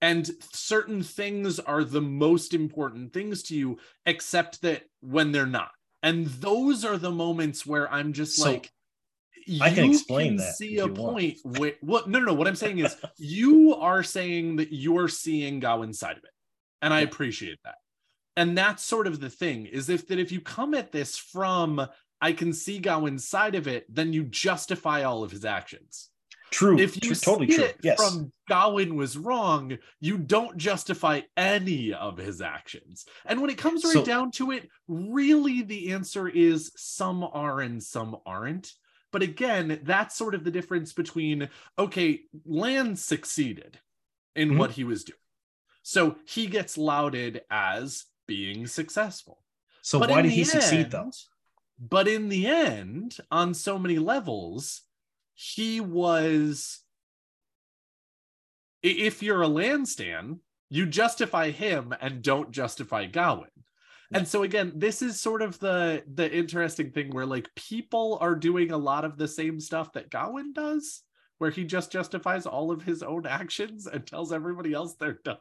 and certain things are the most important things to you except that when they're not and those are the moments where i'm just So, like I can explain can that see a want. point where what no no no what i'm saying is *laughs* you are saying that you're seeing Gawyn's side of it and i appreciate that and that's sort of the thing is if that if you come at this from i can see Gawyn's side of it then you justify all of his actions true. if you tr- totally see true. it Yes. from Gawyn was wrong, you don't justify any of his actions. And when it comes right So- down to it, really the answer is some are and some aren't. But again, that's sort of the difference between okay, Lan succeeded in Mhm. what he was doing. So he gets lauded as being successful. so But why did he the succeed though? But in the end, on so many levels, he was. If you're a Lanstan, you justify him and don't justify Gawyn. And so again, this is sort of the the interesting thing where like people are doing a lot of the same stuff that Gawyn does, where he just justifies all of his own actions and tells everybody else they're *laughs* dumb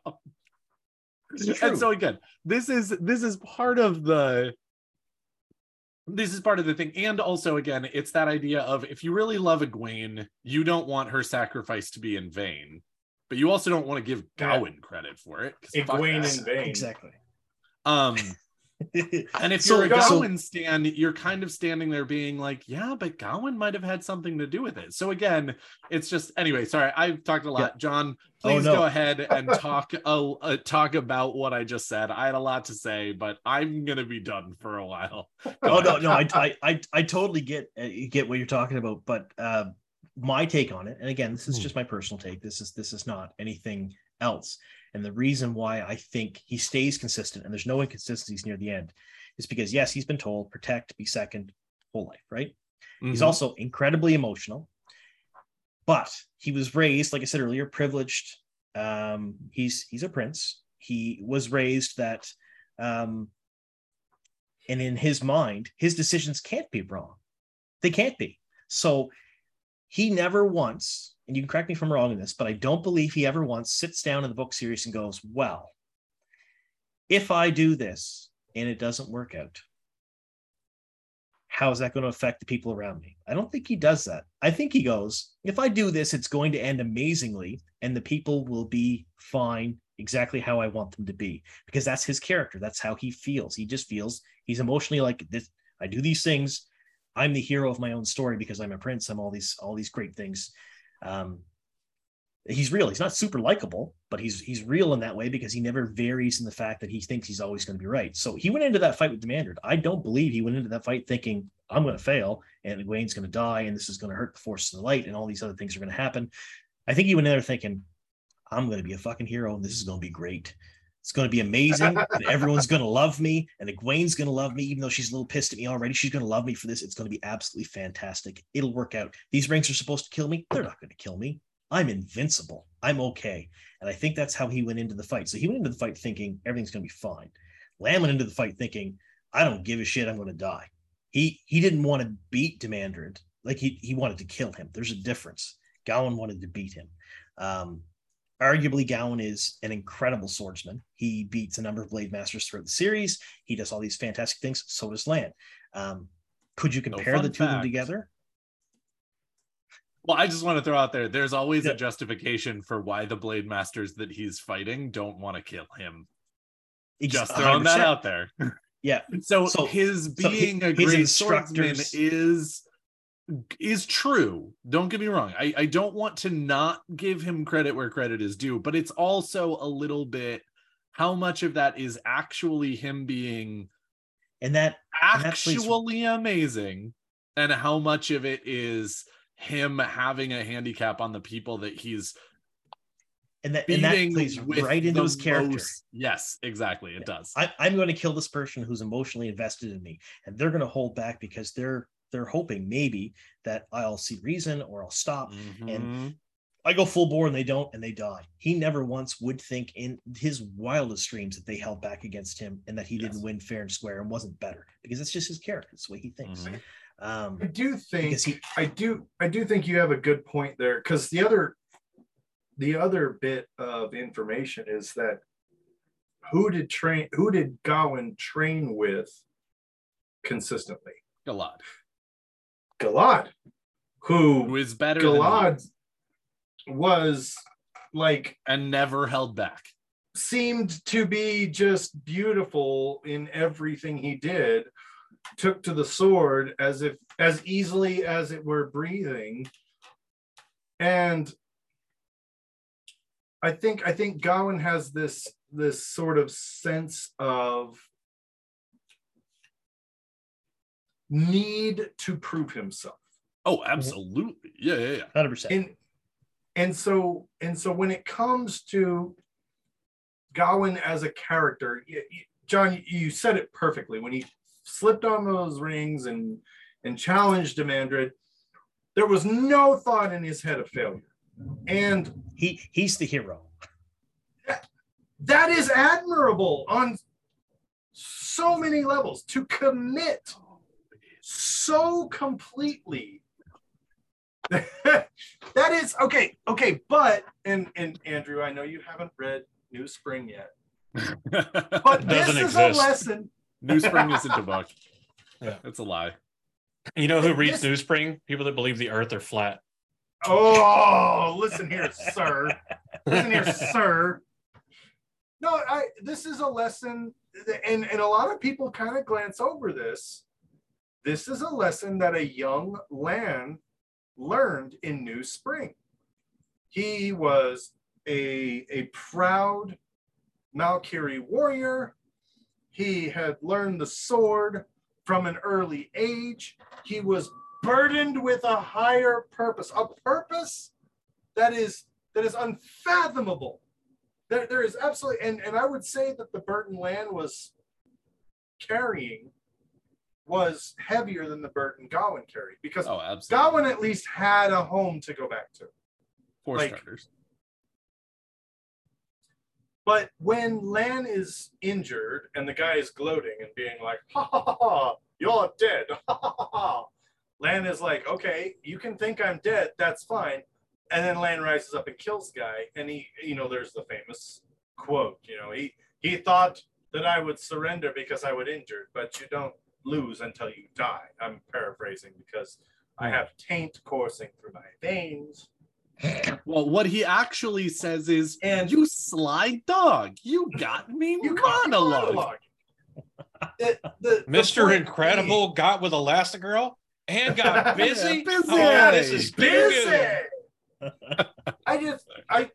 and so again this is this is part of the this is part of the thing and also again it's that idea of if you really love Egwene you don't want her sacrifice to be in vain but you also don't want to give Yeah. Gawyn credit for it. Egwene in vain. Exactly. um *laughs* and if So- you're a so- Gawyn stand, you're kind of standing there being like, yeah, but Gawyn might have had something to do with it. So again, it's just anyway. Sorry, I've talked a lot. John, Oh, please no. go ahead *laughs* and talk uh, uh, talk about what I just said. I had a lot to say, but I'm gonna be done for a while. *laughs* Go oh no, ahead. no, I, I, I, I totally get uh, get what you're talking about, but uh, my take on it, and again, this is Hmm. just my personal take. This is this is not anything else. And the reason why I think he stays consistent and there's no inconsistencies near the end is because yes, he's been told protect, be second, whole life, right? He's Mhm. also incredibly emotional, but he was raised, like I said earlier, privileged. Um, he's he's a prince. He was raised that, um, and in his mind, his decisions can't be wrong. They can't be. So he never once, and you can correct me if I'm wrong in this, but I don't believe he ever once sits down in the book series and goes, "Well, if I do this and it doesn't work out, how is that going to affect the people around me? I don't think he does that. I think he goes, if I do this, it's going to end amazingly and the people will be fine exactly how I want them to be because that's his character. That's how he feels. He just feels he's emotionally like this. I do these things. I'm the hero of my own story because I'm a prince. I'm all these all these great things. Um, he's real. He's not super likable, but he's he's real in that way because he never varies in the fact that he thinks he's always going to be right. So he went into that fight with Demandred. I don't believe he went into that fight thinking I'm going to fail and Wayne's going to die and this is going to hurt the force of the light and all these other things are going to happen. I think he went in there thinking I'm going to be a fucking hero and this is going to be great. It's going to be amazing *laughs* and everyone's going to love me and Egwene's going to love me even though she's a little pissed at me already. She's going to love me for this. It's going to be absolutely fantastic. It'll work out. These rings are supposed to kill me. They're not going to kill me. I'm invincible. I'm okay. And I think that's how he went into the fight. So he went into the fight thinking everything's going to be fine. Lan went into the fight thinking, I don't give a shit. I'm going to die. He he didn't want to beat Demandred. Like he he wanted to kill him. There's a difference. Gawyn wanted to beat him. Um, arguably, Gawyn is an incredible swordsman. He beats a number of blade masters throughout the series. He does all these fantastic things. So does Lan. Um, could you compare fun the two of them together? Well, I just want to throw out there there's always Yeah. a justification for why the Blade Masters that he's fighting don't want to kill him. Just throwing that 100%. out there. *laughs* Yeah. So, So- his so hi- being a his great swordsman is is true. Don't get me wrong. I, I don't want to not give him credit where credit is due, but it's also a little bit how much of that is actually him being And that And that actually amazing and how much of it is him having a handicap on the people that he's and that and that plays right into the his character. most- yes exactly it does I, I'm going to kill this person who's emotionally invested in me, and they're going to hold back because they're they're hoping maybe that I'll see reason or I'll stop. Mhm. I go full bore and they don't, and they die. He never once would think in his wildest dreams that they held back against him and that he didn't win fair and square and wasn't better because it's just his character. It's the way he thinks. Mhm. Um, I do think he I do I do think you have a good point there because the other the other bit of information is that who did train who did Gawyn train with consistently? a lot Galad, who who is better Galad was like and never held back. seemed to be just beautiful in everything he did took to the sword as if as easily as it were breathing. And i think i think Gawyn has this this sort of sense of need to prove himself oh absolutely yeah yeah yeah hundred percent. and and so and so when it comes to Gawyn as a character, y- y- John, you said it perfectly when he slipped on those rings and and challenged Demandred. There was no thought in his head of failure, and He he's the hero. that is admirable on so many levels to commit so completely *laughs* that is okay okay but and and andrew i know you haven't read new spring yet *laughs* but this is exist. a lesson new spring isn't a *laughs* book Yeah. it's a lie You know who This- reads Newspring? People that believe the Earth are flat. oh listen here sir listen here sir no i this is a lesson and and a lot of people kind of glance over this this is a lesson that a young Lan learned in new spring. He was a a proud Malkieri warrior. He had learned the sword from an early age. He was burdened with a higher purpose a purpose that is that is unfathomable. There, there is absolutely and, and i would say that the burden Lan was carrying was heavier than the burden Gawyn carried because oh absolutely at least had a home to go back to for like- starters But when Lan is injured and the guy is gloating and being like, ha ha ha, ha you're dead. *laughs* Ha, ha, ha, ha. Lan is like, okay, you can think I'm dead. That's fine. And then Lan rises up and kills the guy. And he, you know, there's the famous quote, you know, he, he thought that I would surrender because I would injured, but you don't lose until you die. I'm paraphrasing because I hmm. have taint coursing through my veins. Well, what he actually says is, And- "You sly dog, you got me You got monologue." monologue. *laughs* The- the- the Mr. point Incredible got with Elastigirl and got busy. *laughs* Yeah, busy. Oh, this is being busy. *laughs* I just I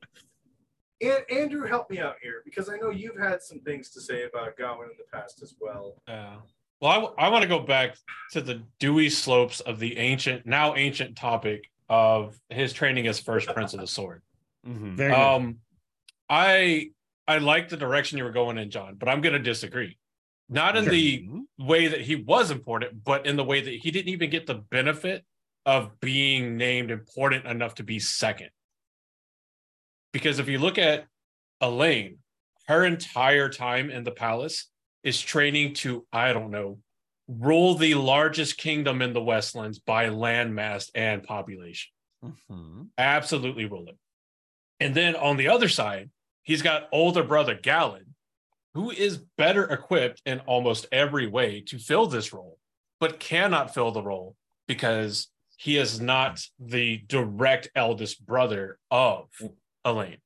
and Andrew help me out here because I know you've had some things to say about Gawyn in the past as well. Yeah. Well, I, want to go back to the dewy slopes of the ancient, now ancient topic of his training as first prince of the sword. Mhm. Very good. Um, I I like the direction you were going in, John, but I'm going to disagree. Not in Sure. the way that he was important, but in the way that he didn't even get the benefit of being named important enough to be second. Because if you look at Elayne, her entire time in the palace is training to, I don't know, rule the largest kingdom in the Westlands by landmass and population. Mhm. Absolutely rule it. And then on the other side, he's got older brother Galad, who is better equipped in almost every way to fill this role, but cannot fill the role because he is not the direct eldest brother of Elayne.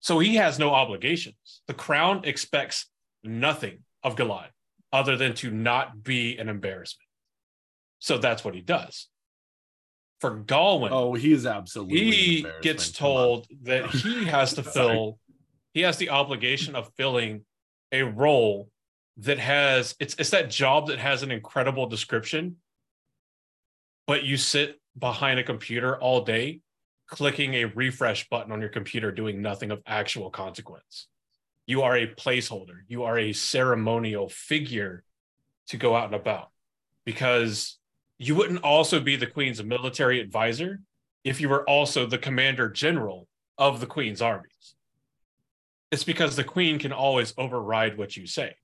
So he has no obligations. The crown expects nothing of Galad other than to not be an embarrassment. So that's what he does. For Gawyn, Oh, he's absolutely he gets told that *laughs* he has to fill he has the obligation of filling a role that has it's it's that job that has an incredible description but you sit behind a computer all day clicking a refresh button on your computer doing nothing of actual consequence you are a placeholder you are a ceremonial figure to go out and about because you wouldn't also be the queen's military advisor if you were also the commander general of the queen's armies. It's because the queen can always override what you say.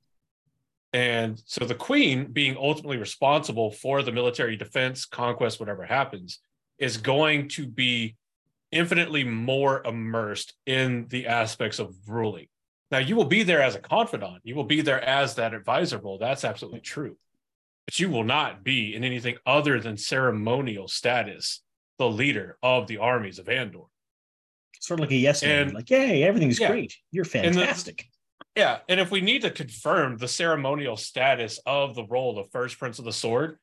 And so the queen, being ultimately responsible for the military defense, conquest, whatever happens, is going to be infinitely more immersed in the aspects of ruling. Now, you will be there as a confidant, you will be there as that advisor role. That's absolutely true. But you will not be in anything other than ceremonial status the leader of the armies of Andor. sort of like a yes man. Like, yay, everything's Yeah. great. You're And the- fantastic. Yeah, and if we need to confirm the ceremonial status of the role of First Prince of the Sword,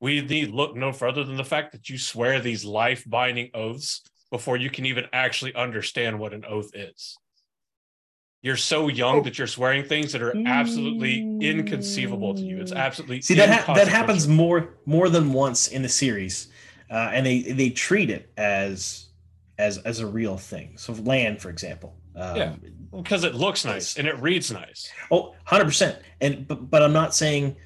we need look no further than the fact that you swear these life-binding oaths before you can even actually understand what an oath is. You're so young Oh. that you're swearing things that are absolutely inconceivable to you. It's absolutely See that ha- that happens more more than once in the series, uh, and they they treat it as as as a real thing. So Lan, for example. Um, Yeah. because it looks nice and it reads nice. Oh, 100%. And but, but I'm not saying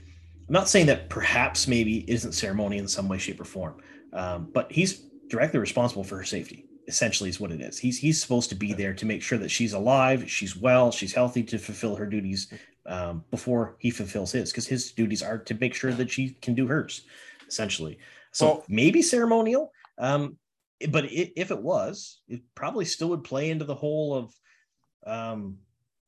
I'm not saying that perhaps maybe isn't ceremony in some way shape or form. Um, but he's directly responsible for her safety. Essentially is what it is. He's he's supposed to be there to make sure that she's alive, she's well, she's healthy to fulfill her duties um, before he fulfills his because his duties are to make sure that she can do hers essentially. So Well- maybe ceremonial um, but i if it was, it probably still would play into the whole of um,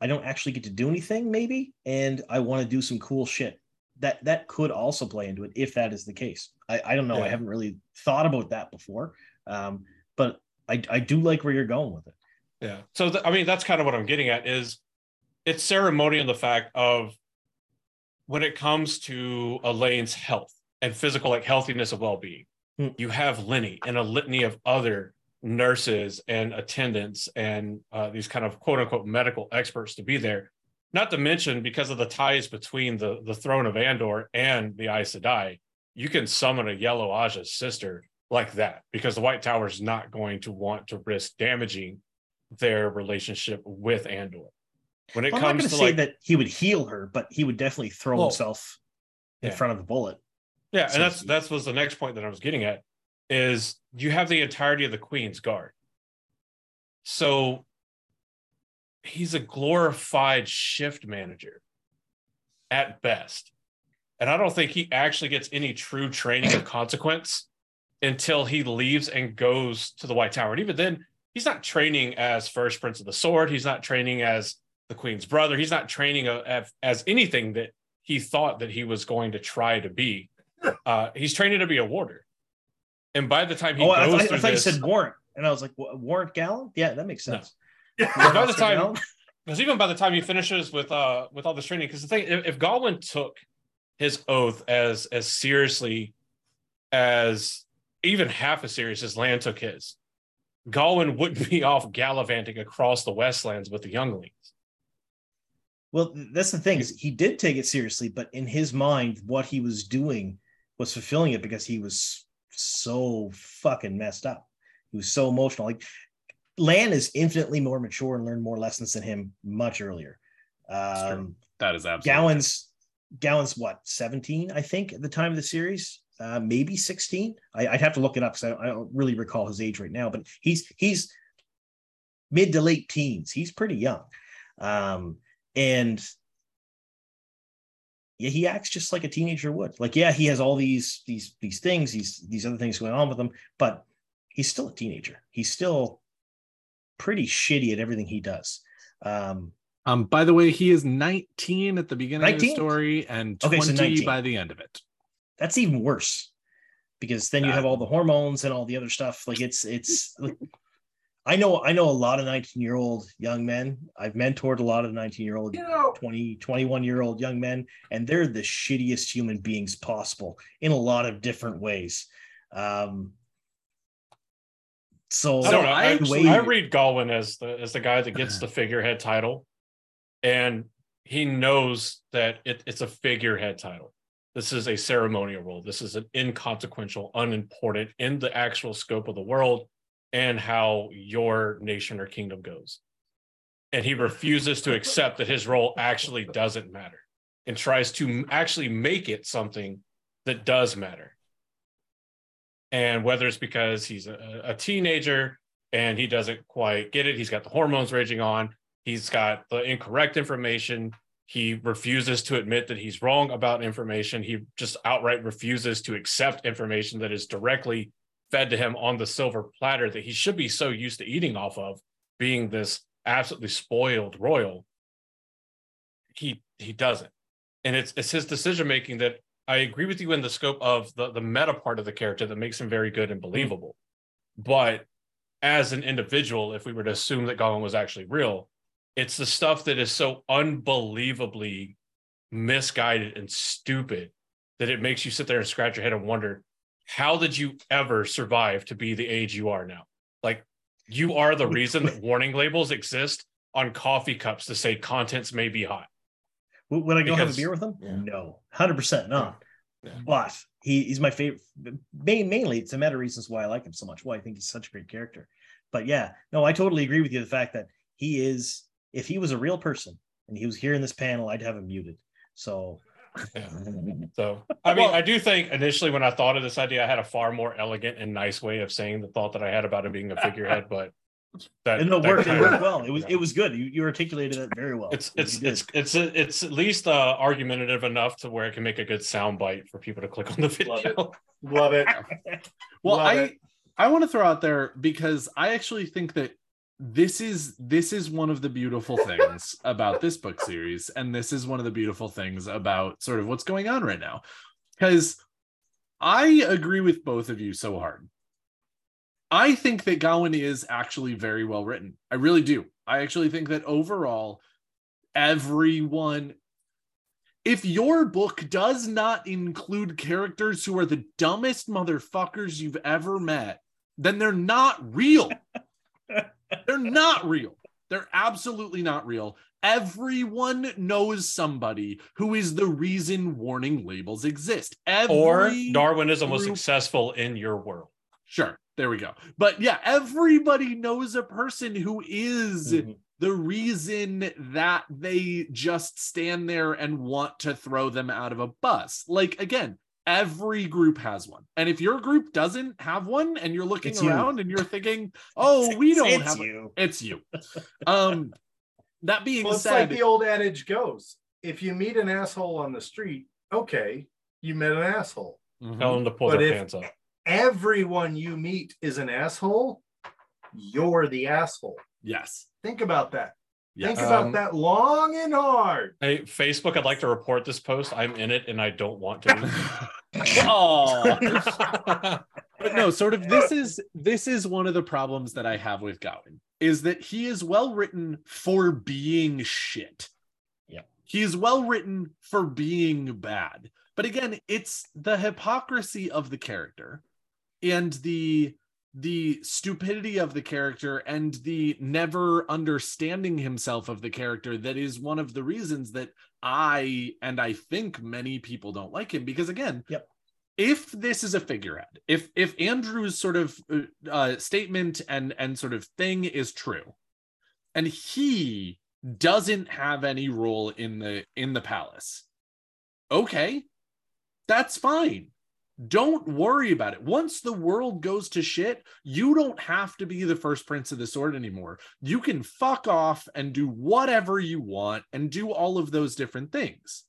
I don't actually get to do anything, maybe, and I want to do some cool shit. That that could also play into it if that is the case. I, I don't know. I haven't really thought about that before, um, but I, I do like where you're going with it. Yeah. So th- I mean, that's kind of what I'm getting at is it's ceremonial the fact of when it comes to Elayne's health and physical like healthiness of well-being, Hmm. you have Lini and a litany of other nurses and attendants and uh, these kind of quote unquote medical experts to be there. Not to mention because of the ties between the the throne of Andor and the Aes Sedai, you can summon a Yellow Ajah's sister like that because the White Tower is not going to want to risk damaging their relationship with Andor. When it I'm not going comes to say like, that he would heal her, but he would definitely throw Well, himself in yeah. front of the bullet. yeah, so and that's that's was the next point that I was getting at is you have the entirety of the Queen's Guard. So he's a glorified shift manager at best. And I don't think he actually gets any true training of consequence until he leaves and goes to the White Tower. And even then, he's not training as First Prince of the Sword. He's not training as the Queen's brother. He's not training a, as, anything that he thought that he was going to try to be. *laughs* Uh, he's training to be a warder. And by the time he oh, I, goes I, I through thought this, you said warrant. And I was like, "Wa- Warrant Gallon? Yeah, that makes No. sense. *laughs* By the time- *laughs* Because even by the time he finishes with uh with all this training, because the thing, if, if Gawyn took his oath as as seriously as even half as serious as Lan took his, Gawyn wouldn't be *laughs* off gallivanting across the Westlands with the younglings. Well, that's the thing is he did take it seriously, but in his mind, what he was doing was fulfilling it because he was so fucking messed up. He was so emotional. Like Lan is infinitely more mature and learned more lessons than him much earlier. Um, That is absolutely Gawyn's Gawyn's what 17, I think, at the time of the series, uh, maybe 16. I, I'd have to look it up because I, I don't really recall his age right now, but he's he's mid to late teens. He's pretty young. Um, and yeah, he acts just like a teenager would. Like, yeah, he has all these these these things, these these other things going on with him, but he's still a teenager. He's still pretty shitty at everything he does. Um, Um, by the way, he is 19 at the beginning of the story and Okay, 20 so by the end of it. That's even worse because then you have all the hormones and all the other stuff. Like it's it's like, i know i know a lot of 19 year old young men. I've mentored a lot of 19 year old You know, 20 21 year old young men and they're the shittiest human beings possible in a lot of different ways. Um so I don't know. I, the way- I read Gawyn as the as the guy that gets the figurehead title, and he knows that it, it's a figurehead title. This is a ceremonial role. This is an inconsequential, unimportant in the actual scope of the world and how your nation or kingdom goes. And he refuses to accept that his role actually doesn't matter and tries to actually make it something that does matter. And whether it's because he's a, a teenager and he doesn't quite get it, he's got the hormones raging on, he's got the incorrect information, he refuses to admit that he's wrong about information, he just outright refuses to accept information that is directly fed to him on the silver platter that he should be so used to eating off of, being this absolutely spoiled royal. He he doesn't. And it's it's his decision making that I agree with you in the scope of the the meta part of the character that makes him very good and believable. But as an individual, if we were to assume that Gollum was actually real, it's the stuff that is so unbelievably misguided and stupid that it makes you sit there and scratch your head and wonder, how did you ever survive to be the age you are now? Like you are the reason that warning labels exist on coffee cups to say contents may be hot. Would I go have a beer with him? Yeah. No, hundred percent not. Yeah. But he, he's my favorite. Mainly, it's a matter of reasons why I like him so much. Why I think he's such a great character. But yeah, no, I totally agree with you. The fact that he is, if he was a real person and he was here in this panel, I'd have him muted. So Yeah. *laughs* So, I mean, I do think initially when I thought of this idea, I had a far more elegant and nice way of saying the thought that I had about it being a figurehead, but that, and no, it that worked. It kinda- worked well. It was yeah. it was good. You, you articulated it very well. It's You it's it's it's it's at least uh, argumentative enough to where it can make a good sound bite for people to click on the Love video. love it. *laughs* Well, Love I it. I want to throw out there because I actually think that this is this is one of the beautiful things *laughs* about this book series and this is one of the beautiful things about sort of what's going on right now because I agree with both of you so hard. I think that Gawyn is actually very well written. I really do. I actually think that overall everyone if your book does not include characters who are the dumbest motherfuckers you've ever met, then they're not real. They're not real. They're absolutely not real. Everyone knows somebody who is the reason warning labels exist. Every or Darwinism was successful in your world. Sure, there we go. But yeah, everybody knows a person who is Mhm. the reason that they just stand there and want to throw them out of a bus. Like again, every group has one. And if your group doesn't have one and you're looking It's you. around and you're thinking, *laughs* "Oh, we don't It's have one," you. it's you. Um that being Well, it's said, like the old adage goes: if you meet an asshole on the street, okay, you met an asshole. Mhm. Tell them to pull But their if- pants up. Everyone you meet is an asshole. You're the asshole. yes. Think about that. Yes. Think about Um, that long and hard. Hey, Facebook, I'd like to report this post. I'm in it and I don't want to. *laughs* oh. *laughs* but no, sort of this is this is one of the problems that I have with Gawyn is that he is well written for being shit. Yeah. He is well written for being bad. But again, it's the hypocrisy of the character and the the stupidity of the character and the never understanding himself of the character that is one of the reasons that I and I think many people don't like him because again, Yep. if this is a figurehead, if if Andrew's sort of uh, uh, statement and and sort of thing is true, and he doesn't have any role in the in the palace, okay, that's fine. Don't worry about it. Once the world goes to shit, you don't have to be the first prince of the sword anymore. You can fuck off and do whatever you want and do all of those different things.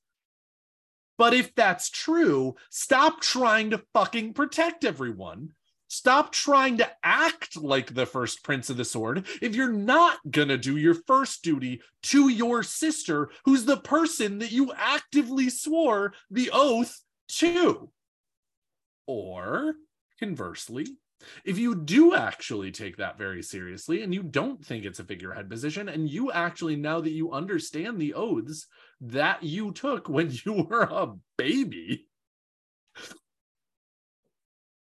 But if that's true, stop trying to fucking protect everyone. Stop trying to act like the first prince of the sword if you're not gonna do your first duty to your sister, who's the person that you actively swore the oath to. Or conversely, if you do actually take that very seriously and you don't think it's a figurehead position, and you actually, now that you understand the oaths that you took when *laughs* you were a baby,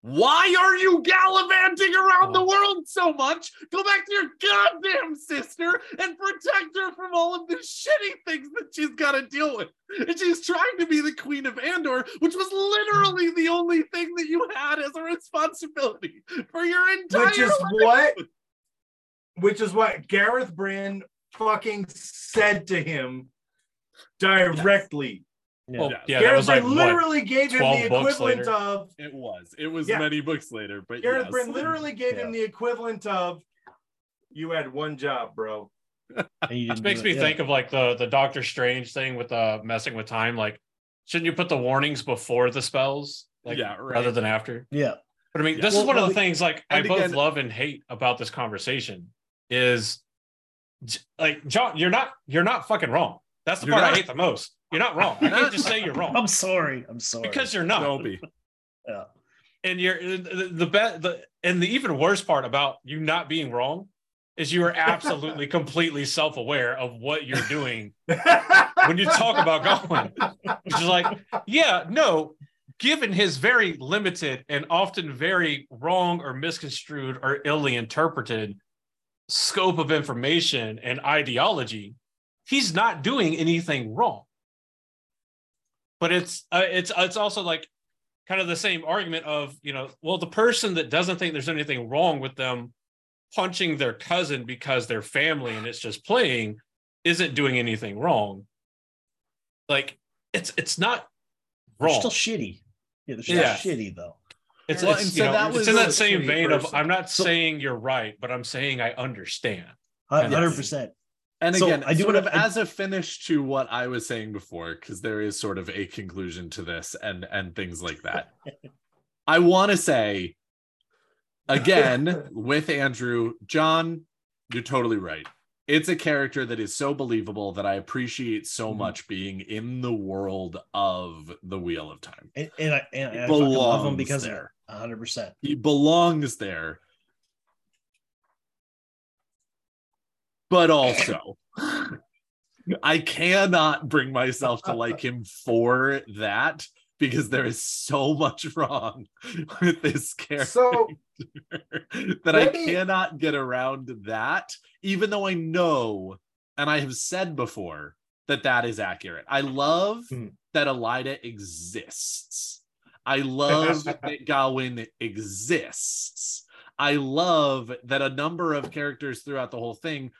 why are you gallivanting around the oh. world so much? Go back to your goddamn sister and protect her from all of the shitty things that she's got to deal with. And she's trying to be the queen of Andor, which was literally the only thing that you had as a responsibility for your entire Which is life. what which is what Gareth Bryne fucking said to him directly. Yeah. Well, Yeah. yeah, that Gareth was like Bryne what? literally gave him the equivalent later? of It was. It was Yeah. many books later, but Gareth yes. Bryne literally gave Yeah. him the equivalent of you had one job, bro. *laughs* And Which makes me it. Yeah. think of like the the Doctor Strange thing with uh messing with time. Like, shouldn't you put the warnings before the spells, like Yeah, right. rather than after? Yeah. But I mean, Yeah. this Well, is one of well, the things like I both again- love and hate about this conversation is like John, you're not you're not fucking wrong. That's the You're part I hate the most. You're not wrong. I can't just say you're wrong I'm sorry. I'm sorry. because you're not. Don't be. yeah. and you're the the, be- the and the even worse part about you not being wrong is you are absolutely *laughs* completely self-aware of what you're doing *laughs* when you talk about going which is like yeah no given his very limited and often very wrong or misconstrued or illy interpreted scope of information and ideology he's not doing anything wrong but it's uh, it's it's also like kind of the same argument of you know well the person that doesn't think there's anything wrong with them punching their cousin because they're family and it's just playing isn't doing anything wrong like it's it's not They're wrong still shitty. Yeah, they're still Yeah. shitty though. it's, Well, it's, and you so know, that it's was in that same shitty vein of i'm not So- saying you're right but i'm saying i understand Hundred percent. And So, again, I do sort wanna- of as a finish to what I was saying before, because there is sort of a conclusion to this and and things like that. *laughs* I want to say again *laughs* with Andrew, John, you're totally right. It's a character that is so believable that I appreciate so Mhm. much being in the world of the Wheel of Time. And, and I and He I love them because there. of hundred percent. He belongs there. But also, I cannot bring myself to like him for that because there is so much wrong with this character So that I cannot get around that, even though I know and I have said before that that is accurate. I love Hmm. that Elaida exists. I love *laughs* that Gawyn exists. I love that a number of characters throughout the whole thing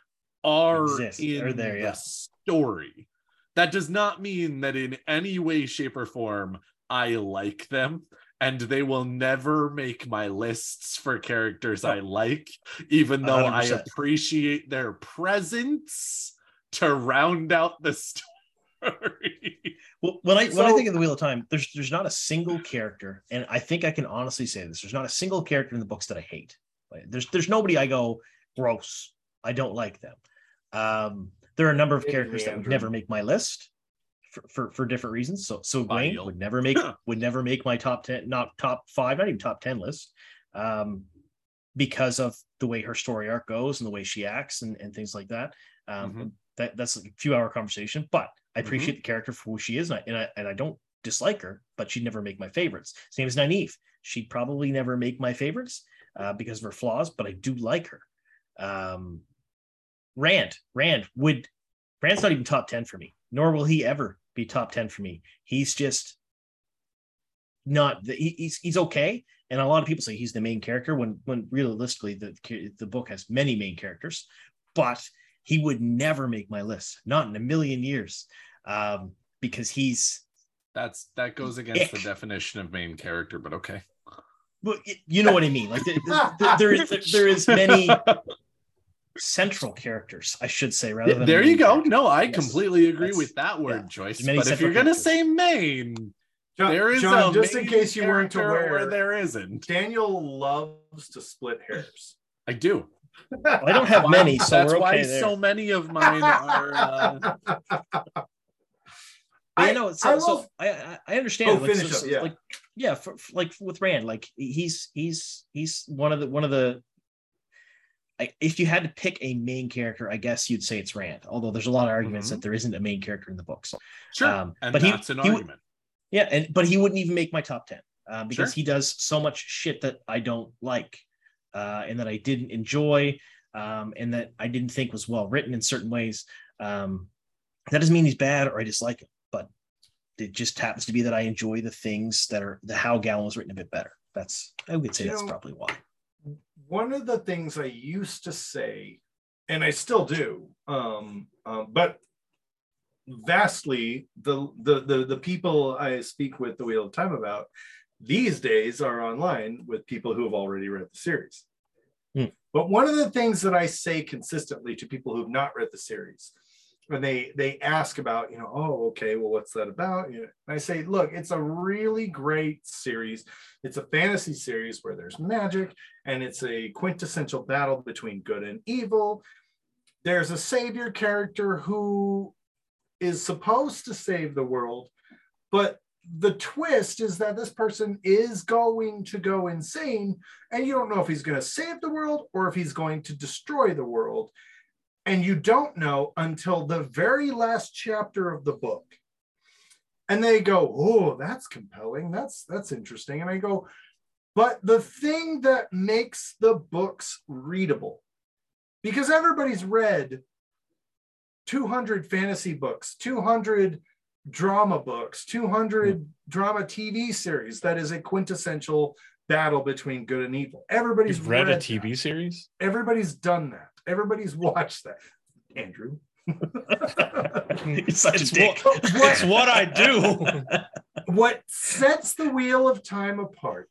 are Exist, in there, the yeah. story. That does not mean that in any way, shape, or form I like them, and they will never make my lists for characters I like, even though I 100%. appreciate their presence to round out the *laughs* story. Well, when I when I think of the Wheel of Time, there's there's not a single character, and I think I can honestly say this: there's not a single character in the books that I hate. Like, There's there's nobody I go gross. I don't like them. Um, there are a number of characters that would never make my list for, for, for different reasons. So so Faile. would never make would never make my top ten, not top five, not even top ten list, um, because of the way her story arc goes and the way she acts and, and things like that. Um, Mhm. that that's a few hour conversation, but I appreciate the character for who she is, and I, and I and I don't dislike her, but she'd never make my favorites. Same as Nynaeve, she'd probably never make my favorites uh, because of her flaws, but I do like her. Um, Rand, Rand would Rand's not even top 10 for me, nor will he ever be top 10 for me. He's just not the, he, he's he's okay. And a lot of people say he's the main character when when realistically the the book has many main characters, but he would never make my list, not in a million years. Um, because he's That's that goes against the definition of main character, but okay. well, you know what I mean. Like the, the, the- there is there, there is many *laughs* central characters, I should say, rather than there you go. characters. No, I Yes. completely agree That's- with that word yeah. choice. Many But if you're gonna characters. say main, John, there is John, a just in case you weren't aware, where there isn't. Daniel loves to split hairs. I do. Well, I don't have many, so That's we're why there. so many of mine are. Uh, But I- know, so, I so will- I, I I understand. Oh, like, finish so- up, yeah. like yeah, for, for- like with Rand, like he's he's he's one of the one of the. I, if you had to pick a main character, I guess you'd say it's Rand. Although there's a lot of arguments Mhm. that there isn't a main character in the books. sure, Um, and but he- that's an he would- argument. Yeah, and but he wouldn't even make my top ten uh, because Sure. he does so much shit that I don't like, uh, and that I didn't enjoy, um, and that I didn't think was well written in certain ways. Um, that doesn't mean he's bad or I dislike him, but it just happens to be that I enjoy the things that are the how Gallon was written a bit better. That's I would say You that's know, probably why. One of the things I used to say, and I still do, um, um, but vastly the, the the the people I speak with the Wheel of Time about these days are online with people who have already read the series. Hmm. But one of the things that I say consistently to people who've not read the series, when they they ask about, you know, oh, okay, well, what's that about? You know, and I say, look, it's a really great series. It's a fantasy series where there's magic and it's a quintessential battle between good and evil. There's a savior character who is supposed to save the world, but the twist is that this person is going to go insane, and you don't know if he's going to save the world or if he's going to destroy the world. And you don't know until the very last chapter of the book. And they go, Oh, that's compelling. That's that's interesting. And I go, but the thing that makes the books readable, because everybody's read 200 fantasy books, 200 drama books, 200 hmm. drama TV series that is a quintessential battle between good and evil. Everybody's You've read a that. TV series? Everybody's done that. Everybody's *laughs* watched that. Andrew. It's such a It's dick. what, it's what I do. *laughs* what sets the wheel of time apart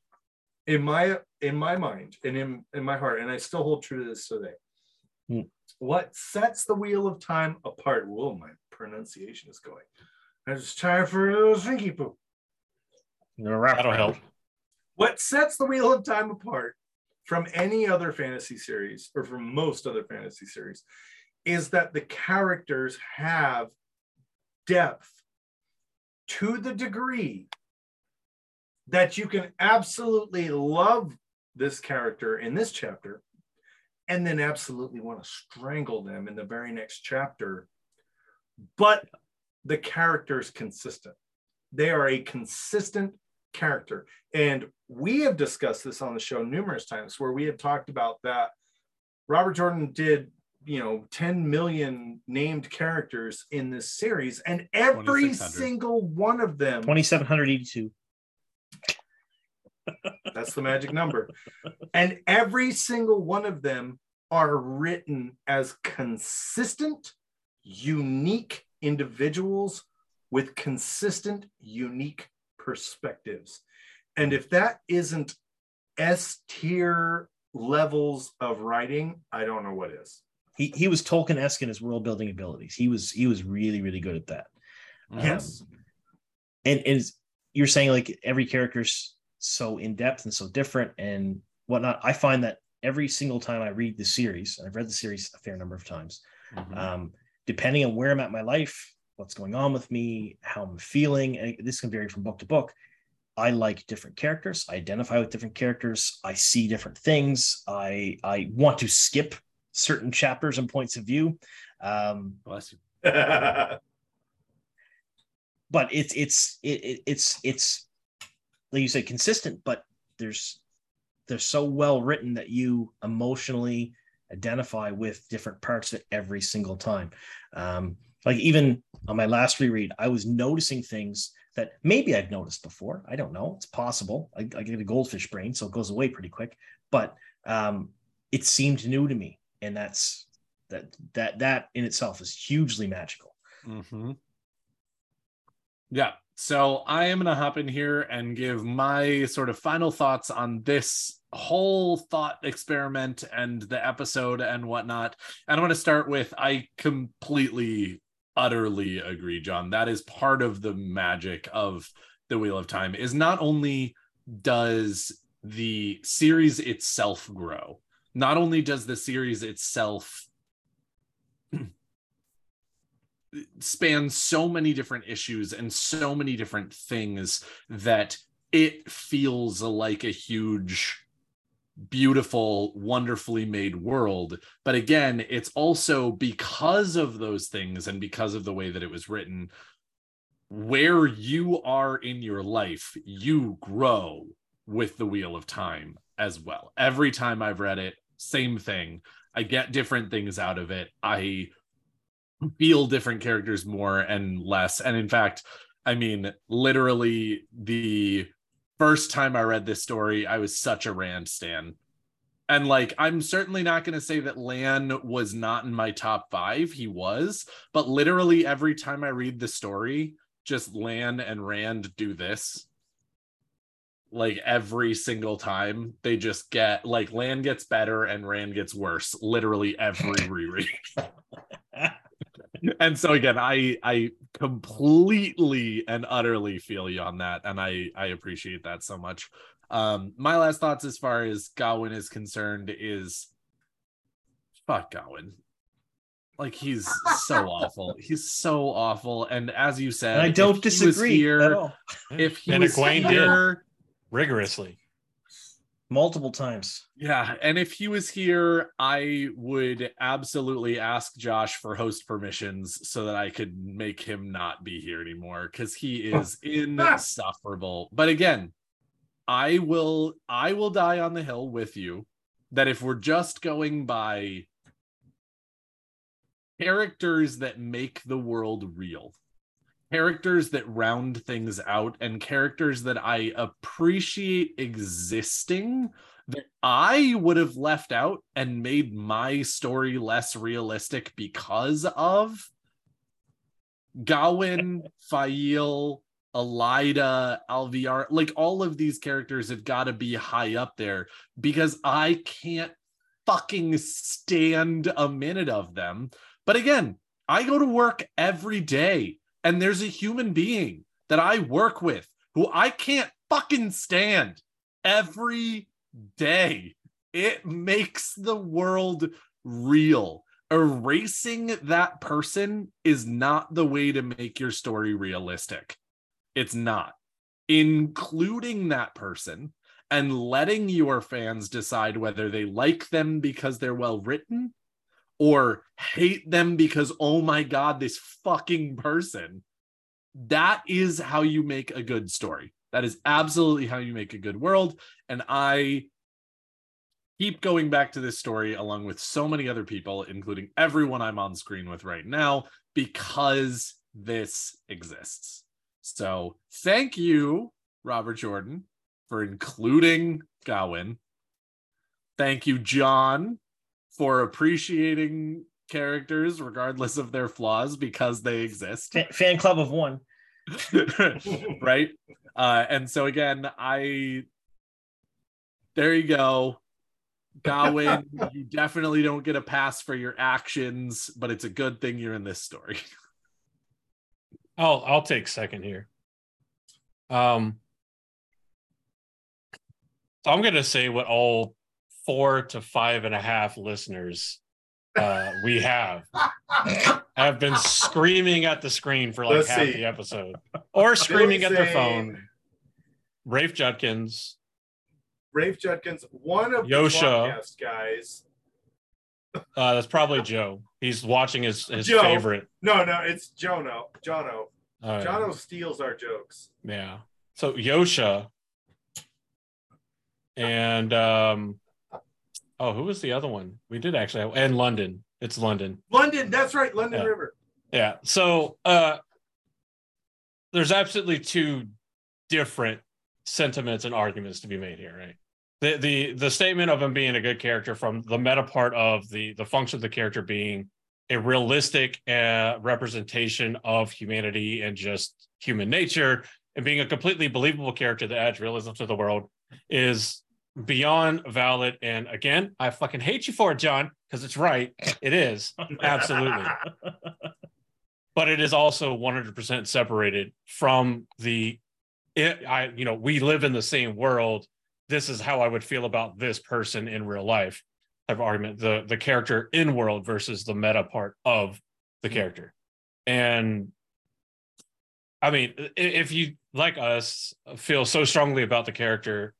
in my in my mind and in, in my heart and i still hold true to this today Hmm. what sets the wheel of time apart whoa my pronunciation is going it's time for a little drinky poo That'll help. what sets the wheel of time apart from any other fantasy series or from most other fantasy series is that the characters have depth to the degree that you can absolutely love this character in this chapter and then absolutely want to strangle them in the very next chapter. But the character is consistent. They are a consistent character. And we have discussed this on the show numerous times where we have talked about that robert jordan did you know 10 million named characters in this series and every single one of them 2782. *laughs* that's the magic number. And every single one of them are written as consistent unique individuals with consistent unique perspectives and if that isn't s tier levels of writing i don't know what is He he was Tolkien-esque in his world building abilities. He was he was really, really good at that. yes and and you're saying like every character's so in depth and so different and whatnot. I find that every single time I read the series, and I've read the series a fair number of times, Mhm. um, depending on where I'm at in my life, what's going on with me, how I'm feeling. And this can vary from book to book. I like different characters. I identify with different characters. I see different things. I I want to skip certain chapters and points of view. Um, Bless *laughs* you. but it's it's it, it, it's it's like you said consistent but there's they're so well written that you emotionally identify with different parts of it every single time um like even on my last reread i was noticing things that maybe i've noticed before i don't know it's possible i, I get a goldfish brain so it goes away pretty quick but um it seemed new to me and that's that that that in itself is hugely magical Mm-hmm. Yeah. So I am going to hop in here and give my sort of final thoughts on this whole thought experiment and the episode and whatnot. And I'm going to start with I completely, utterly agree, John. That is part of the magic of the Wheel of Time, is not only does the series itself grow, not only does the series itself *clears throat* span so many different issues and so many different things that it feels like a huge beautiful wonderfully made world. But again it's also because of those things and because of the way that it was written where you are in your life you grow with the wheel of time as well. Every time i've read it same thing. I get different things out of it. I feel different characters more and less. And in fact, I mean, literally the first time I read this story, I was such a Rand stan. And like, I'm certainly not going to say that Lan was not in my top five. He was, but literally every time I read the story, just Lan and Rand do this. Like every single time, they just get like Lan gets better and Rand gets worse. Literally every *laughs* reread *laughs* and so again i i completely and utterly feel you on that and i i appreciate that so much. Um my last thoughts as far as Gawyn is concerned is fuck Gawyn. Like he's so awful. *laughs* He's so awful. And as you said and i don't if he was disagree here, at all. if he And was Egwene did. here rigorously. Multiple times. Yeah, and if he was here, I would absolutely ask Josh for host permissions so that I could make him not be here anymore because he is *laughs* insufferable. But again, I will I will die on the hill with you that if we're just going by characters that make the world real, characters that round things out, and characters that I appreciate existing that I would have left out and made my story less realistic because of Gawyn, Faile, Elaida, Alviarin, like all of these characters have got to be high up there because I can't fucking stand a minute of them. But again, I go to work every day and there's a human being that I work with who I can't fucking stand every day. It makes the world real. Erasing that person is not the way to make your story realistic. It's not. Including that person and letting your fans decide whether they like them because they're well written or hate them because, oh my God, this fucking person. That is how you make a good story. That is absolutely how you make a good world. And I keep going back to this story along with so many other people, including everyone I'm on screen with right now, because this exists. So thank you, Robert Jordan, for including Gawyn. Thank you, John, for appreciating characters regardless of their flaws because they exist. Fa- fan club of one *laughs* right? Uh, and so again, I there you go. Gawyn, you *laughs* definitely don't get a pass for your actions, but it's a good thing you're in this story. *laughs* I'll I'll take second here. Um, so I'm gonna say what all four to five and a half listeners Uh, we have. I've been screaming at the screen for like Let's half see. the episode, or screaming at their phone. Rafe Judkins, Rafe Judkins, one of Yosha. the podcast guys. uh, that's probably Joe. He's watching his his Joe. favorite. No, no, it's Jono. Jono. Uh, Jono steals our jokes. Yeah. So Yosha and um oh, who was the other one? We did actually have and London. It's London. London, that's right, London Yeah. River. Yeah. So uh there's absolutely two different sentiments and arguments to be made here, right? The the the statement of him being a good character from the meta part of the the function of the character being a realistic uh, representation of humanity and just human nature and being a completely believable character that adds realism to the world is beyond valid and again i fucking hate you for it john because it's right. It is. Absolutely. *laughs* But it is also 100% separated from the it, i you know we live in the same world. This is how i would feel about this person in real life. Type of argument the the character in world versus the meta part of the mm-hmm. character. And i mean if you like us feel so strongly about the character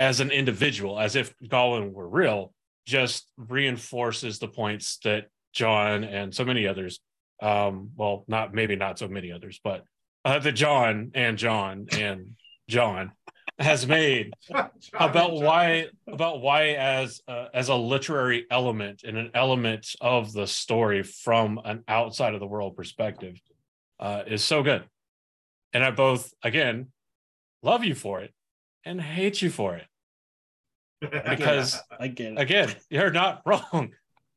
as an individual as if Gawyn were real just reinforces the points that john and so many others um well not maybe not so many others but uh, that john and john and john has made *laughs* about why about why as uh, as a literary element and an element of the story from an outside of the world perspective uh, is so good. And i both again love you for it and hate you for it. *laughs* Because I get it. again you're not *laughs* wrong.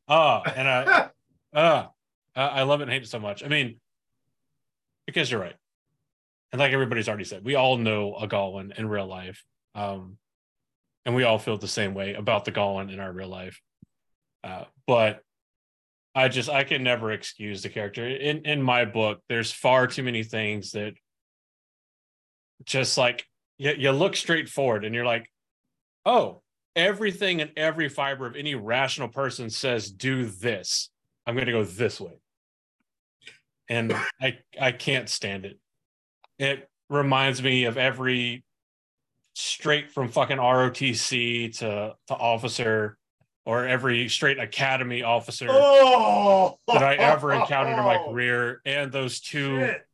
Uh and i *laughs* uh i I love it and hate it so much. I mean because you're right. And like everybody's already said we all know a Gawyn in real life. Um and we all feel the same way about the Gawyn in our real life. Uh but i just i can never excuse the character. In in my book there's far too many things that just like you, you look straight forward and you're like oh everything and every fiber of any rational person says do this. I'm going to go this way. And i i can't stand it. It reminds me of every straight from fucking rotc to to officer or every straight academy officer oh, that i ever encountered in my *laughs* career. And those two Shit.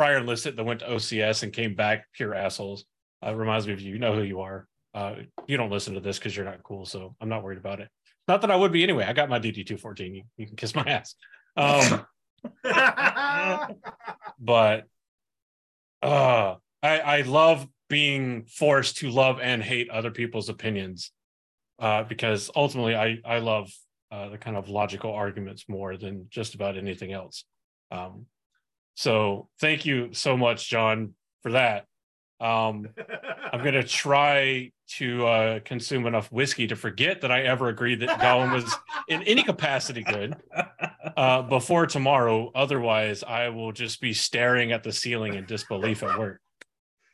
Prior enlisted that went to ocs and came back pure assholes uh, reminds me of you you know who you are uh, you don't listen to this because you're not cool, so I'm not worried about it. Not that I would be anyway. I got my DD two fourteen. You, you can kiss my ass. Um, *laughs* but uh, I I love being forced to love and hate other people's opinions uh, because ultimately I I love uh, the kind of logical arguments more than just about anything else. Um, so thank you so much, John, for that. Um, *laughs* I'm gonna try to uh, consume enough whiskey to forget that I ever agreed that Gawyn was in any capacity good uh, before tomorrow. Otherwise, I will just be staring at the ceiling in disbelief at work.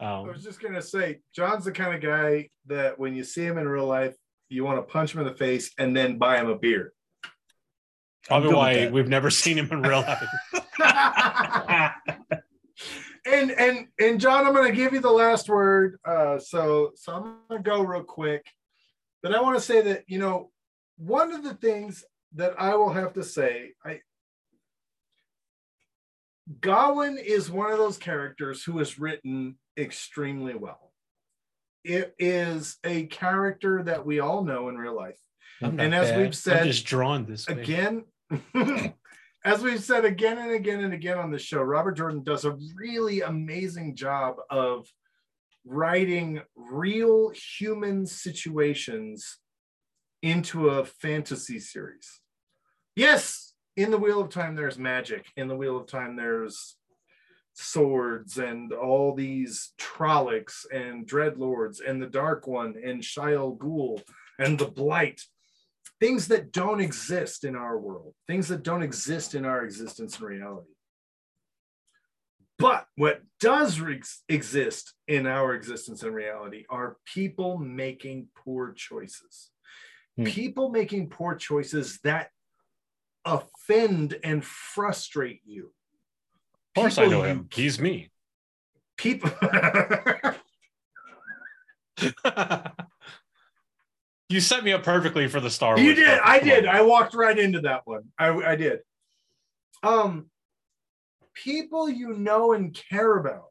I Um, was just gonna say, John's the kind of guy that when you see him in real life, you want to punch him in the face and then buy him a beer. Probably good why we've never seen him in real life. *laughs* and and and John, I'm gonna give you the last word. Uh, so so I'm gonna go real quick, but I want to say that you know one of the things that I will have to say, I Gawyn is one of those characters who is written extremely well. It is a character that we all know in real life. And as bad. we've said I'm just drawn this way. again *laughs* as we've said again and again and again on the show robert jordan does a really amazing job of writing real human situations into a fantasy series. Yes in the wheel of time there's magic. In the wheel of time there's swords and all these trollocs and dreadlords and the dark one and Shayol Ghul and the blight things that don't exist in our world, things that don't exist in our existence and reality. But what does re- exist in our existence and reality are people making poor choices. Hmm. People making poor choices that offend and frustrate you. Of course, I know you- him. He's me. People. *laughs* *laughs* you set me up perfectly for the Star Wars. you did. stuff. I did. I walked right into that one. I, I did. Um, people you know and care about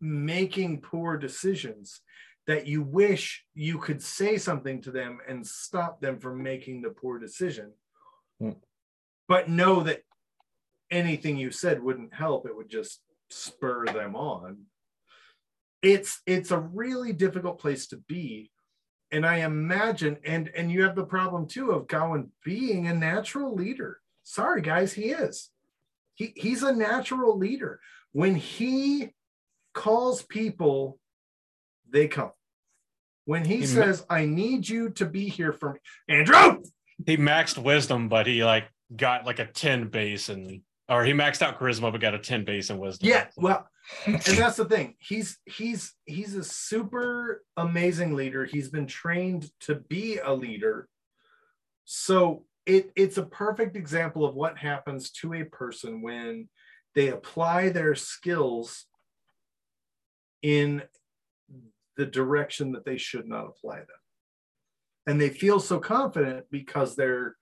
making poor decisions that you wish you could say something to them and stop them from making the poor decision, Hmm. but know that anything you said wouldn't help. It would just spur them on. It's it's a really difficult place to be and I imagine, and and you have the problem too of Gawyn being a natural leader. Sorry, guys, he is. He he's a natural leader. When he calls people, they come. When he He ma- says, "I need you to be here for me," Andrew. He maxed wisdom, but he like got like a 10 base and or he maxed out charisma but got a 10 base in wisdom. Yeah, well, and *laughs* that's the thing. He's he's he's a super amazing leader. He's been trained to be a leader. So it it's a perfect example of what happens to a person when they apply their skills in the direction that they should not apply them. And they feel so confident because they're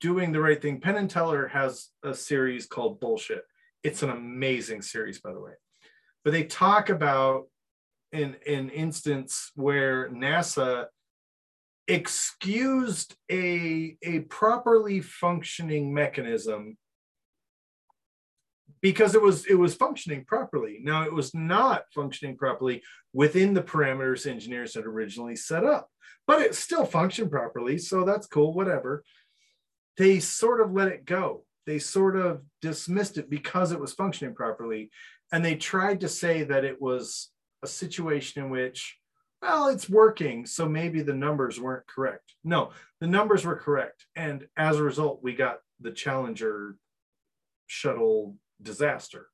doing the right thing. Penn and Teller has a series called Bullshit. It's an amazing series, by the way. But they talk about an, an instance where NASA excused a, a properly functioning mechanism because it was it was functioning properly. Now it was not functioning properly within the parameters engineers had originally set up, but it still functioned properly. So that's cool, whatever. They sort of let it go. They sort of dismissed it because it was functioning properly. And they tried to say that it was a situation in which, well, it's working. So maybe the numbers weren't correct. No, the numbers were correct. And as a result, we got the Challenger shuttle disaster.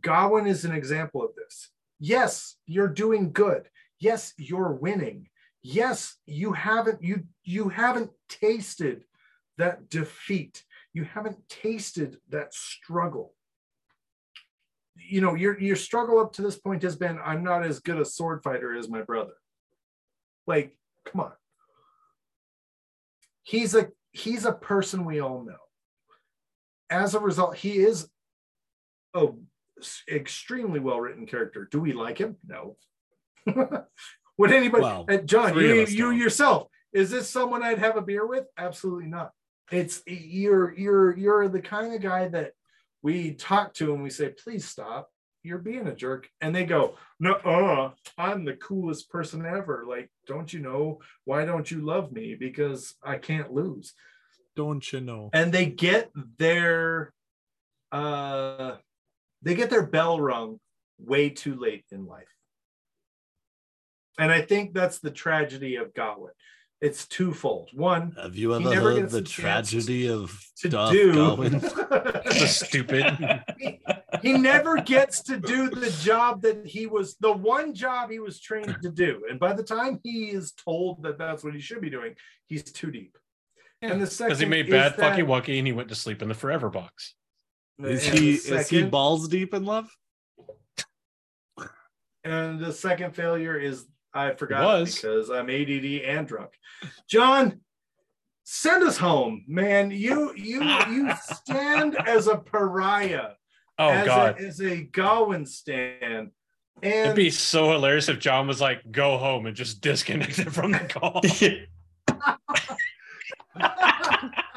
Gawyn is an example of this. Yes, you're doing good. Yes, you're winning. Yes, you haven't you you haven't tasted that defeat. You haven't tasted that struggle. You know, your your struggle up to this point has been I'm not as good a sword fighter as my brother. Like, come on. He's a he's a person we all know. As a result, he is a extremely well written character. Do we like him? No. *laughs* Would anybody, Well, uh, John, you, you yourself, is this someone I'd have a beer with? Absolutely not. It's you're you're you're the kind of guy that we talk to them, we say, please stop. You're being a jerk. And they go, no, uh, I'm the coolest person ever. Like, don't you know? Why don't you love me? Because I can't lose Don't you know? and they get their uh they get their bell rung way too late in life and i think that's the tragedy of Gawyn. It's twofold one Have you He ever never heard the tragedy of to Duff do Gawyn? The *laughs* stupid. he, he never gets to do the job that he was the one job he was trained to do and by the time he is told that that's what he should be doing he's too deep and the second Because he made bad fucky wucky and he went to sleep in the forever box. Is and the he is he balls deep in love? And the second failure is I forgot was. because I'm ADD and drunk. John, send us home, man. You you you stand *laughs* as a pariah. Oh as god. A, as a Gawyn stand. It'd be so hilarious if John was like, go home and just disconnected from the call. *laughs* *laughs*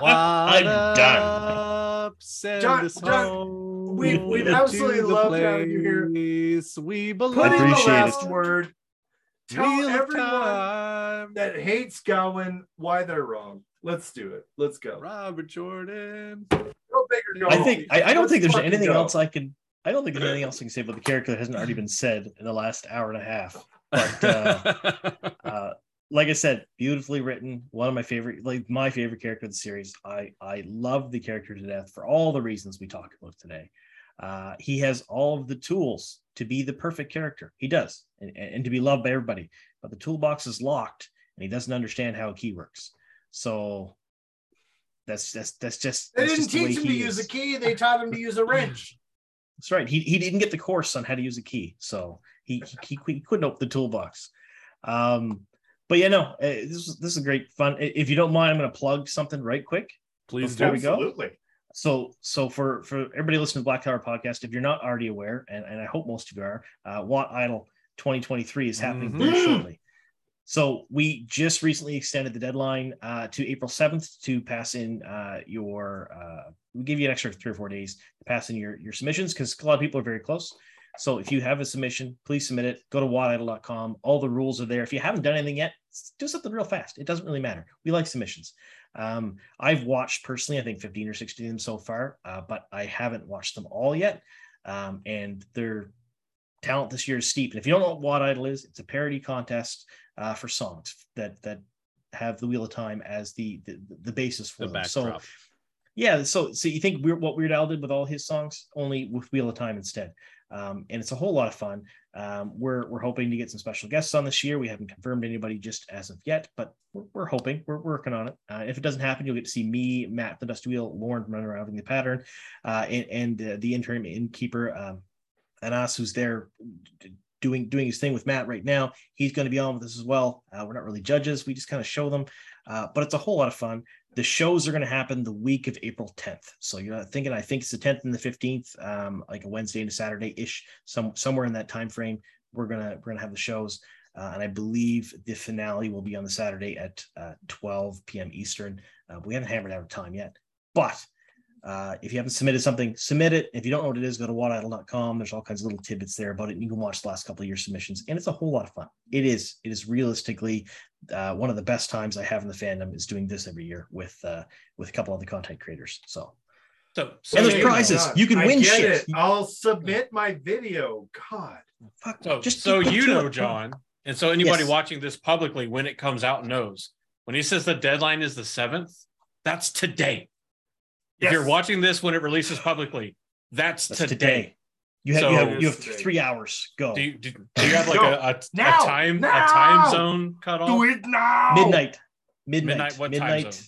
I'm done. Up, send John- us John, home we- we'd absolutely love having you here. place We belong. put in the last it. word. Tell Wheel everyone that hates Gawyn why they're wrong. Let's do it. Let's go. Robert Jordan. Go big or go I think I, I don't Let's think there's anything go. else I can. I don't think there's anything else I can say about the character that hasn't already been said in the last hour and a half. But uh, *laughs* uh, like I said, beautifully written. One of my favorite, like my favorite character of the series. I I love the character to death for all the reasons we talked about today. Uh, he has all of the tools to be the perfect character. He does, and, and to be loved by everybody. But the toolbox is locked, and he doesn't understand how a key works. So That's that's that's just. They that's didn't just the teach him to he use a key. They taught him to use a wrench. *laughs* That's right. He he didn't get the course on how to use a key, so he he, he, he couldn't open the toolbox. Um, but yeah, no, uh, this is this is great fun. If you don't mind, I'm going to plug something right quick. Please There do. we go. Absolutely. So, so for for everybody listening to Black Tower podcast, if you're not already aware, and, and I hope most of you are, uh, Watt Idol 2023 is happening very Mhm. shortly. So we just recently extended the deadline uh, to April 7th to pass in uh, your. Uh, we give you an extra three or four days to pass in your your submissions because a lot of people are very close. So if you have a submission, please submit it. Go to wattidol.com. All the rules are there. If you haven't done anything yet, do something real fast. It doesn't really matter. We like submissions. Um, I've watched personally, I think 15 or 16 of them so far, uh, but I haven't watched them all yet. Um, and their talent this year is steep. And if you don't know what Watt Idol is, it's a parody contest uh, for songs that that have the Wheel of Time as the the, the basis for The them. So backdrop. Yeah, so so you think weird, what Weird Al did with all his songs, only with Wheel of Time instead, um, and it's a whole lot of fun. Um, we're we're hoping to get some special guests on this year. We haven't confirmed anybody just as of yet, but we're, we're hoping. We're working on it. Uh, if it doesn't happen, you'll get to see me, Matt, the Dust Wheel, Lauren from Unraveling the Pattern, uh, and, and uh, the interim innkeeper, um, Anas, who's there doing doing his thing with Matt right now. He's going to be on with us as well. Uh, we're not really judges; we just kind of show them, uh, but it's a whole lot of fun the shows are going to happen the week of April 10th. So you're thinking, I think it's the 10th and the 15th, um, like a Wednesday and a Saturday ish, some somewhere in that time frame. We're gonna we're gonna have the shows, uh, and I believe the finale will be on the Saturday at uh, 12 p.m. Eastern. Uh, we haven't hammered out a time yet, but uh, if you haven't submitted something, submit it. If you don't know what it is, go to whatidle.com. There's all kinds of little tidbits there about it. And You can watch the last couple of your submissions, and it's a whole lot of fun. It is. It is realistically uh, one of the best times I have in the fandom is doing this every year with uh, with a couple of the content creators. So So, so, And there's you, prizes. You can I win get shit. It. I'll submit my video. God. fuck, so, just so you know, it. John, and so anybody Yes. watching this publicly when it comes out knows when he says the deadline is the seventh, that's today. If Yes. you're watching this when it releases publicly, that's, That's today. today. You have, So- you have you have three hours. Go Do you, do, do you have like a, a, Now. a time Now. a time zone cut off? Do it now. midnight. Midnight. Midnight, what time zone?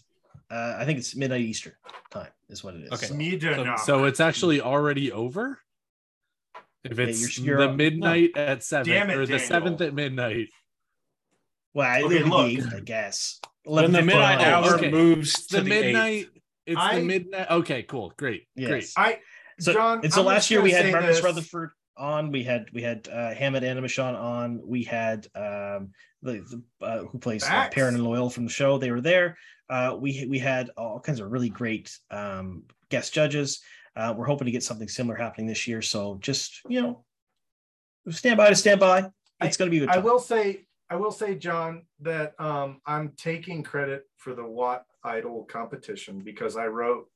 Uh, I think it's midnight Eastern time is what it is. Okay. So, Midnight. So it's actually already over. If Yeah, it's you're- you're- the midnight at seven Damn it, or the Daniel. seventh at midnight. well, Okay, it'll look. the I guess. When the midnight hour okay. moves to The the, midnight. eighth. It's I- the midnight. Okay, cool, great, great. I So, John, and so I'm last year we had say Marcus this. Rutherford on. We had we had uh, Hammed Animashaun on. We had um, the, the uh, who plays uh, Perrin and Loial from the show. They were there. Uh, we we had all kinds of really great um, guest judges. Uh, we're hoping to get something similar happening this year. So just you know, stand by to stand by. It's going to be a good I will say, I will say, John, that um, I'm taking credit for the Watt Idol competition because I wrote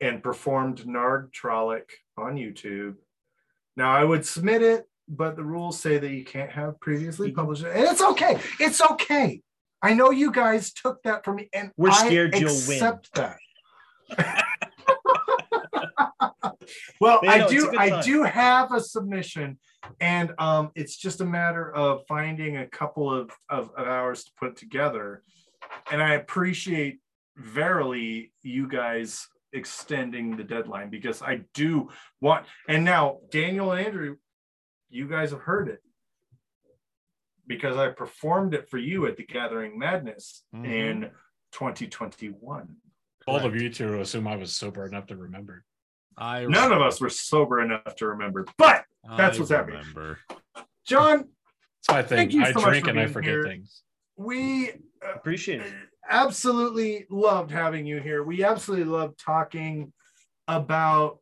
and performed Nard Trollic on YouTube. Now I would submit it, but the rules say that you can't have previously Mhm. published it, and it's okay. It's okay. I know you guys took that from me, and We're I scared you'll win. accept that. *laughs* well, I no, a do. I do have a submission, and um, it's just a matter of finding a couple of, of, of hours to put together. And I appreciate verily you guys extending the deadline because I do want. And now Daniel and Andrew, you guys have heard it because I performed it for you at the Gathering Madness Mhm. in 2021. Bold of you two assume I was sober enough to remember. I None of us were sober enough to remember, but that's I what's happening. remember. John, That's my thing. Thank you I so much drink and I forget here. things. We Appreciate it. absolutely loved having you here. We absolutely love talking about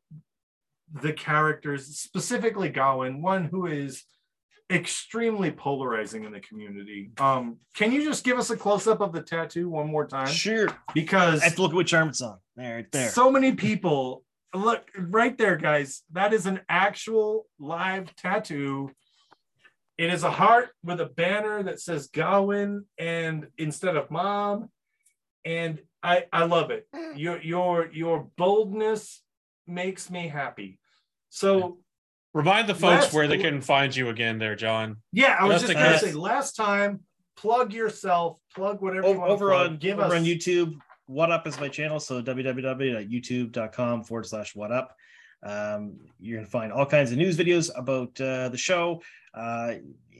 the characters, specifically Gawyn, one who is extremely polarizing in the community. Um, can you just give us a close up of the tattoo one more time? Sure. Because I have to look at which arm it's on. There, right there. so many people look right there, guys. That is an actual live tattoo. It is a heart with a banner that says Gawyn and instead of mom. And I I love it. Your your your boldness makes me happy. So Remind the folks Last- where they can find you again there, John. yeah, I was Just just gonna say last time, plug yourself, plug whatever you over, want to over plug. on give over us on YouTube. What Up is my channel. So www.youtube.com forward slash What Up. Um, you're going to find all kinds of news videos about uh, the show. Uh,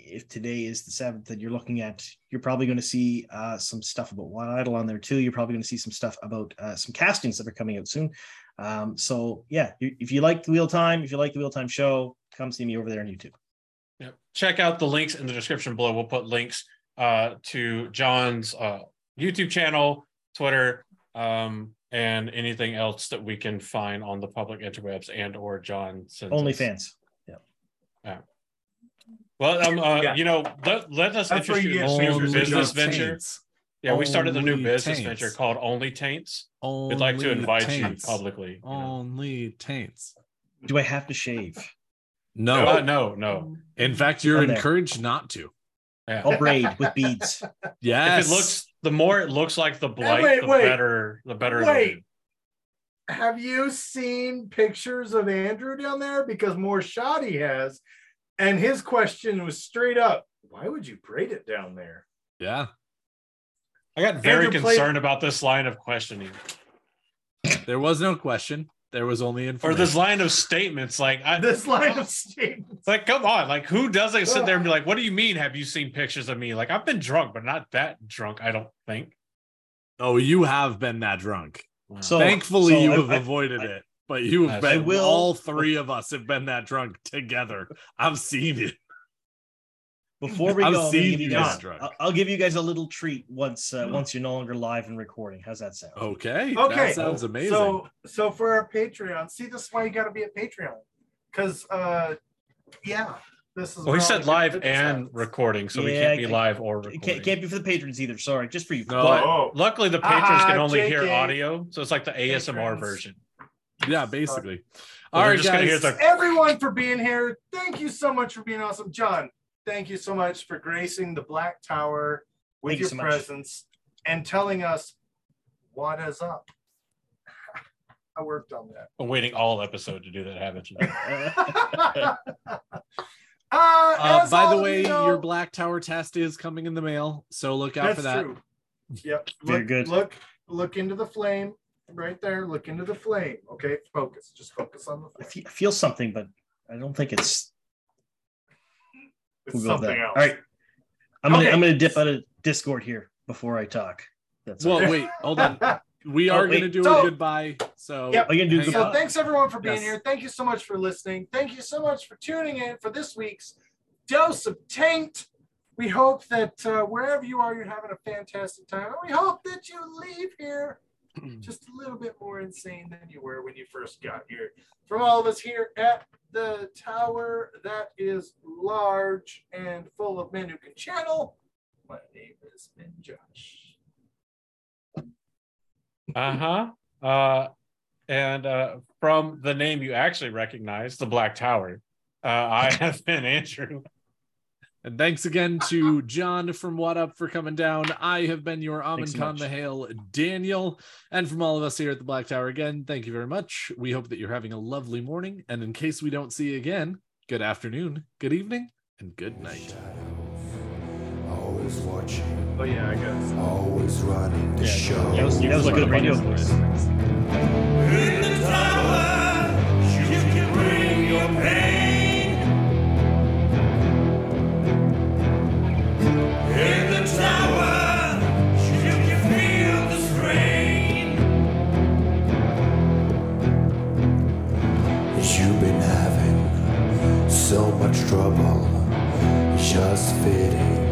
if today is the seventh that you're looking at, you're probably going to see uh, some stuff about One Idol on there too. You're probably going to see some stuff about uh, some castings that are coming out soon. Um, so yeah, if you like the Wheel Time, if you like the Wheel Time show, come see me over there on YouTube. Yep. Check out the links in the description below. We'll put links uh, to John's uh, YouTube channel, Twitter, um, and anything else that we can find on the public interwebs and or John. sends us. OnlyFans. Well, um, uh, Yeah. you know, let, let us That's where interest you you in a new business John venture. Taints. Yeah, we started a new business taints. venture called Only Taints. We'd like to invite taints. you publicly. you know. Only taints. Do I have to shave? No. Uh, no, no. In fact, you're On there. encouraged not to. Yeah. I'll braid with *laughs* beads. Yes. If it looks, the more it looks like the blight, wait, the wait. better, the better. it'll Wait. be. Have you seen pictures of Andrew down there? Because more shoddy has, and his question was straight up, "Why would you braid it down there?" Yeah. I got very Andrew played- concerned about this line of questioning There was no question. There was only information. or this line of statements. Like, I, This line of statements. like, come on, like, who doesn't sit there and be like, "What do you mean? Have you seen pictures of me?" Like, I've been drunk, but not that drunk. I don't think. Oh, you have been that drunk. So Thankfully, so you I- have I- avoided it. But you have been. will- All three of us have been that drunk together. I've seen it. Before we I've go, I'm gonna seen give you you guys, get drunk. I'll, I'll give you guys a little treat once uh, once you're no longer live and recording. How's that sound? Okay. Okay, That sounds amazing. So, so for our Patreon, see, this is why you got to be a Patreon, because, uh, yeah, this is. Well, he said live and happens. recording, so we can't be live or It recording. can't, can't be for the patrons either. Sorry, just for you. No. But Oh. luckily, the patrons Ah, can only hear audio, so it's like the ASMR Patrons. version. *laughs* yeah, basically. So All they're right, just gonna hear guys. the everyone for being here. Thank you so much for being awesome, John. Thank you so much for gracing the Black Tower with Thank you your so much. presence and telling us what is up. *laughs* I worked on that. I'm waiting all episode to do that, haven't you? *laughs* uh, Uh, by the way, you know- your Black Tower test is coming in the mail, so look out that's for that. true. Yep. Very look, good. Look, look into the flame right there. Look into the flame. Okay, focus. Just focus on the I flame. fe- I feel something, but I don't think it's, It's we'll something else. All right, I'm gonna Okay. I'm gonna dip out of Discord here before I talk. That's all. Well, wait, hold on. We *laughs* Oh, are wait. going to do So- a goodbye. So Yep. Are you gonna do goodbye? So thanks everyone for being Yes. here. Thank you so much for listening. Thank you so much for tuning in for this week's dose of taint. We hope that uh, wherever you are, you're having a fantastic time. And we hope that you leave here *clears throat* just a little bit more insane than you were when you first got here. From all of us here at the tower that is large and full of men who can channel, my name is Ben Josh. Uh-huh. Uh and uh from the name you actually recognize, the Black Tower. Uh I *laughs* have been Andrew. And thanks again to John from What Up for coming down. I have been your Amin Thanks so Khan the Hail, Daniel. And from all of us here at the Black Tower again, thank you very much. We hope that you're having a lovely morning. And in case we don't see you again, good afternoon, good evening, and good night. Always watching, Oh yeah, I guess. always running the Yeah, show. that was, that was a good radio Radio voice. Trouble. Just fitting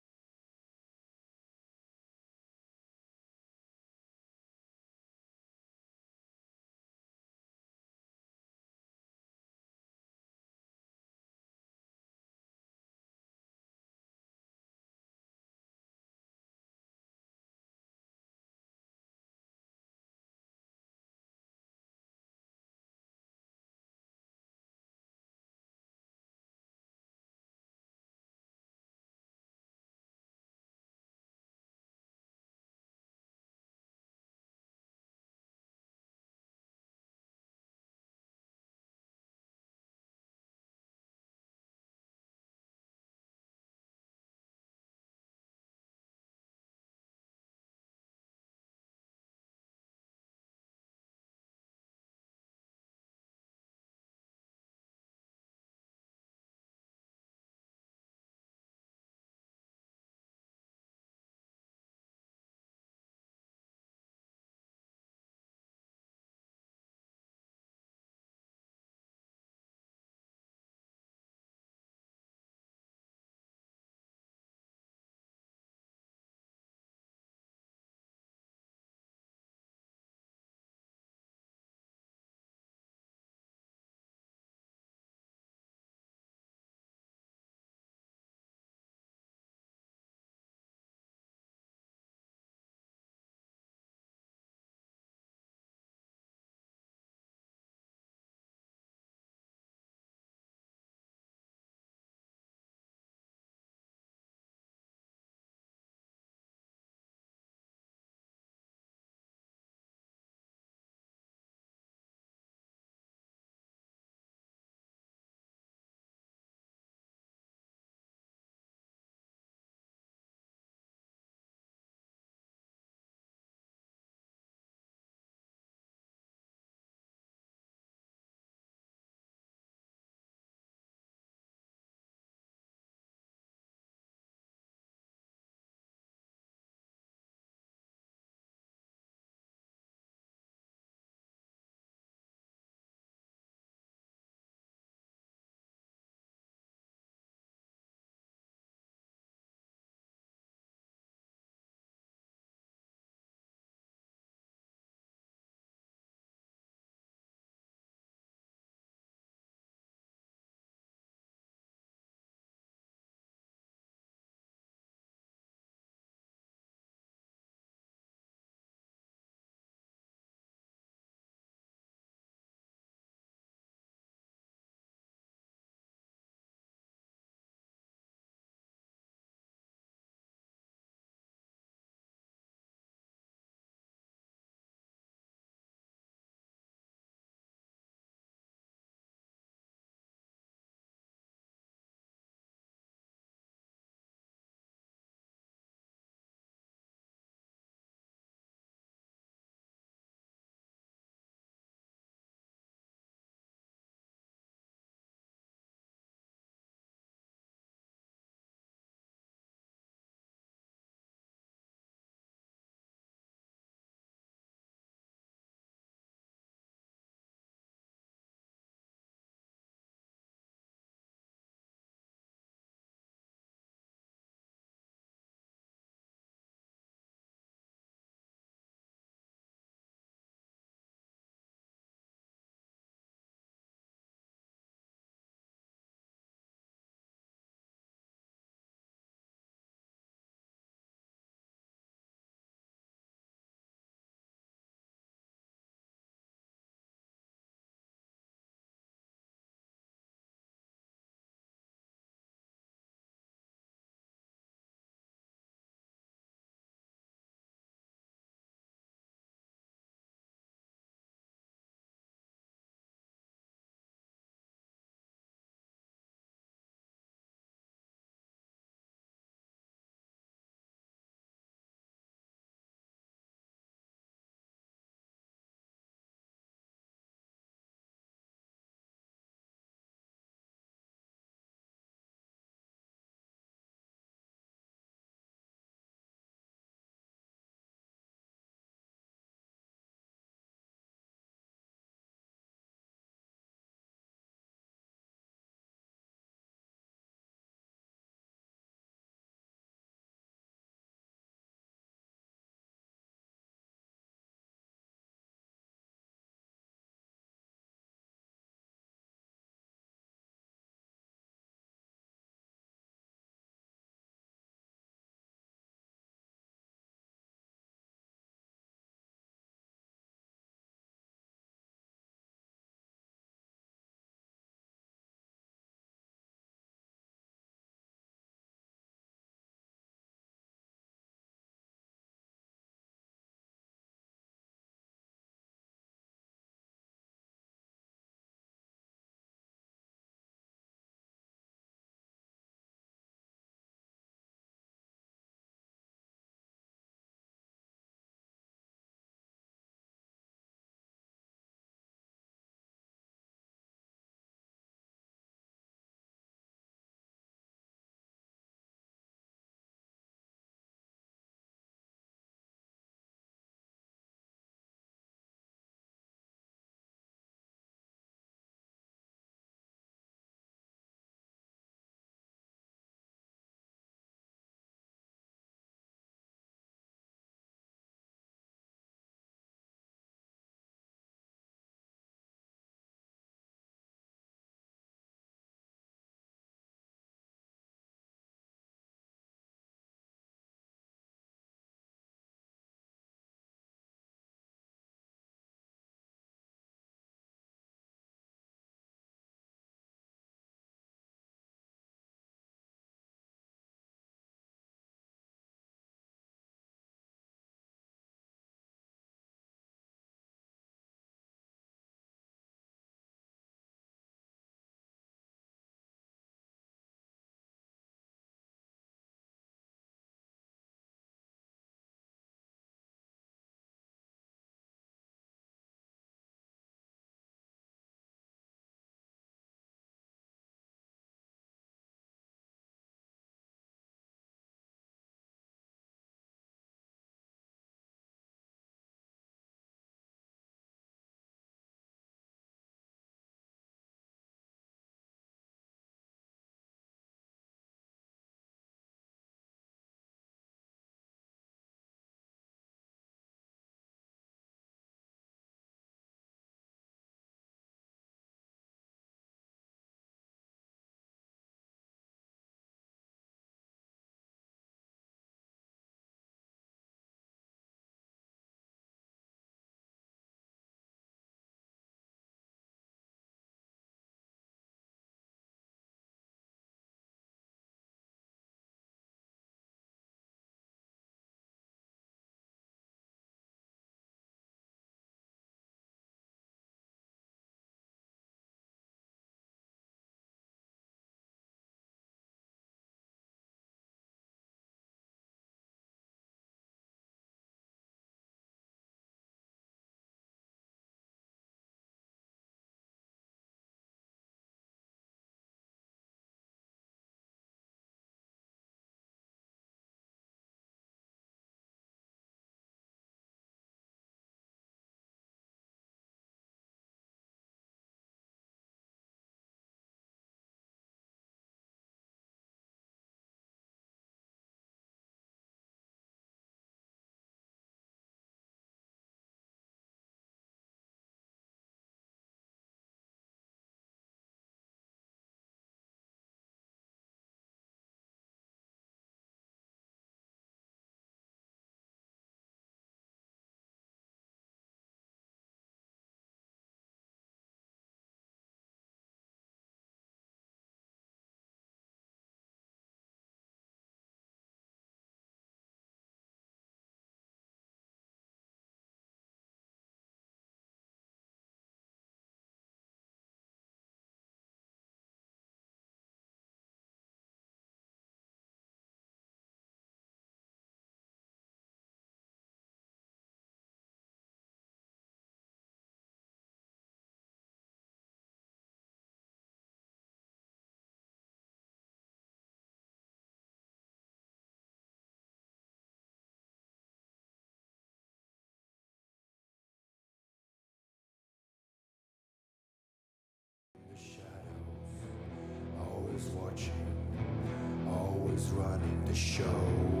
always watching, always running the show.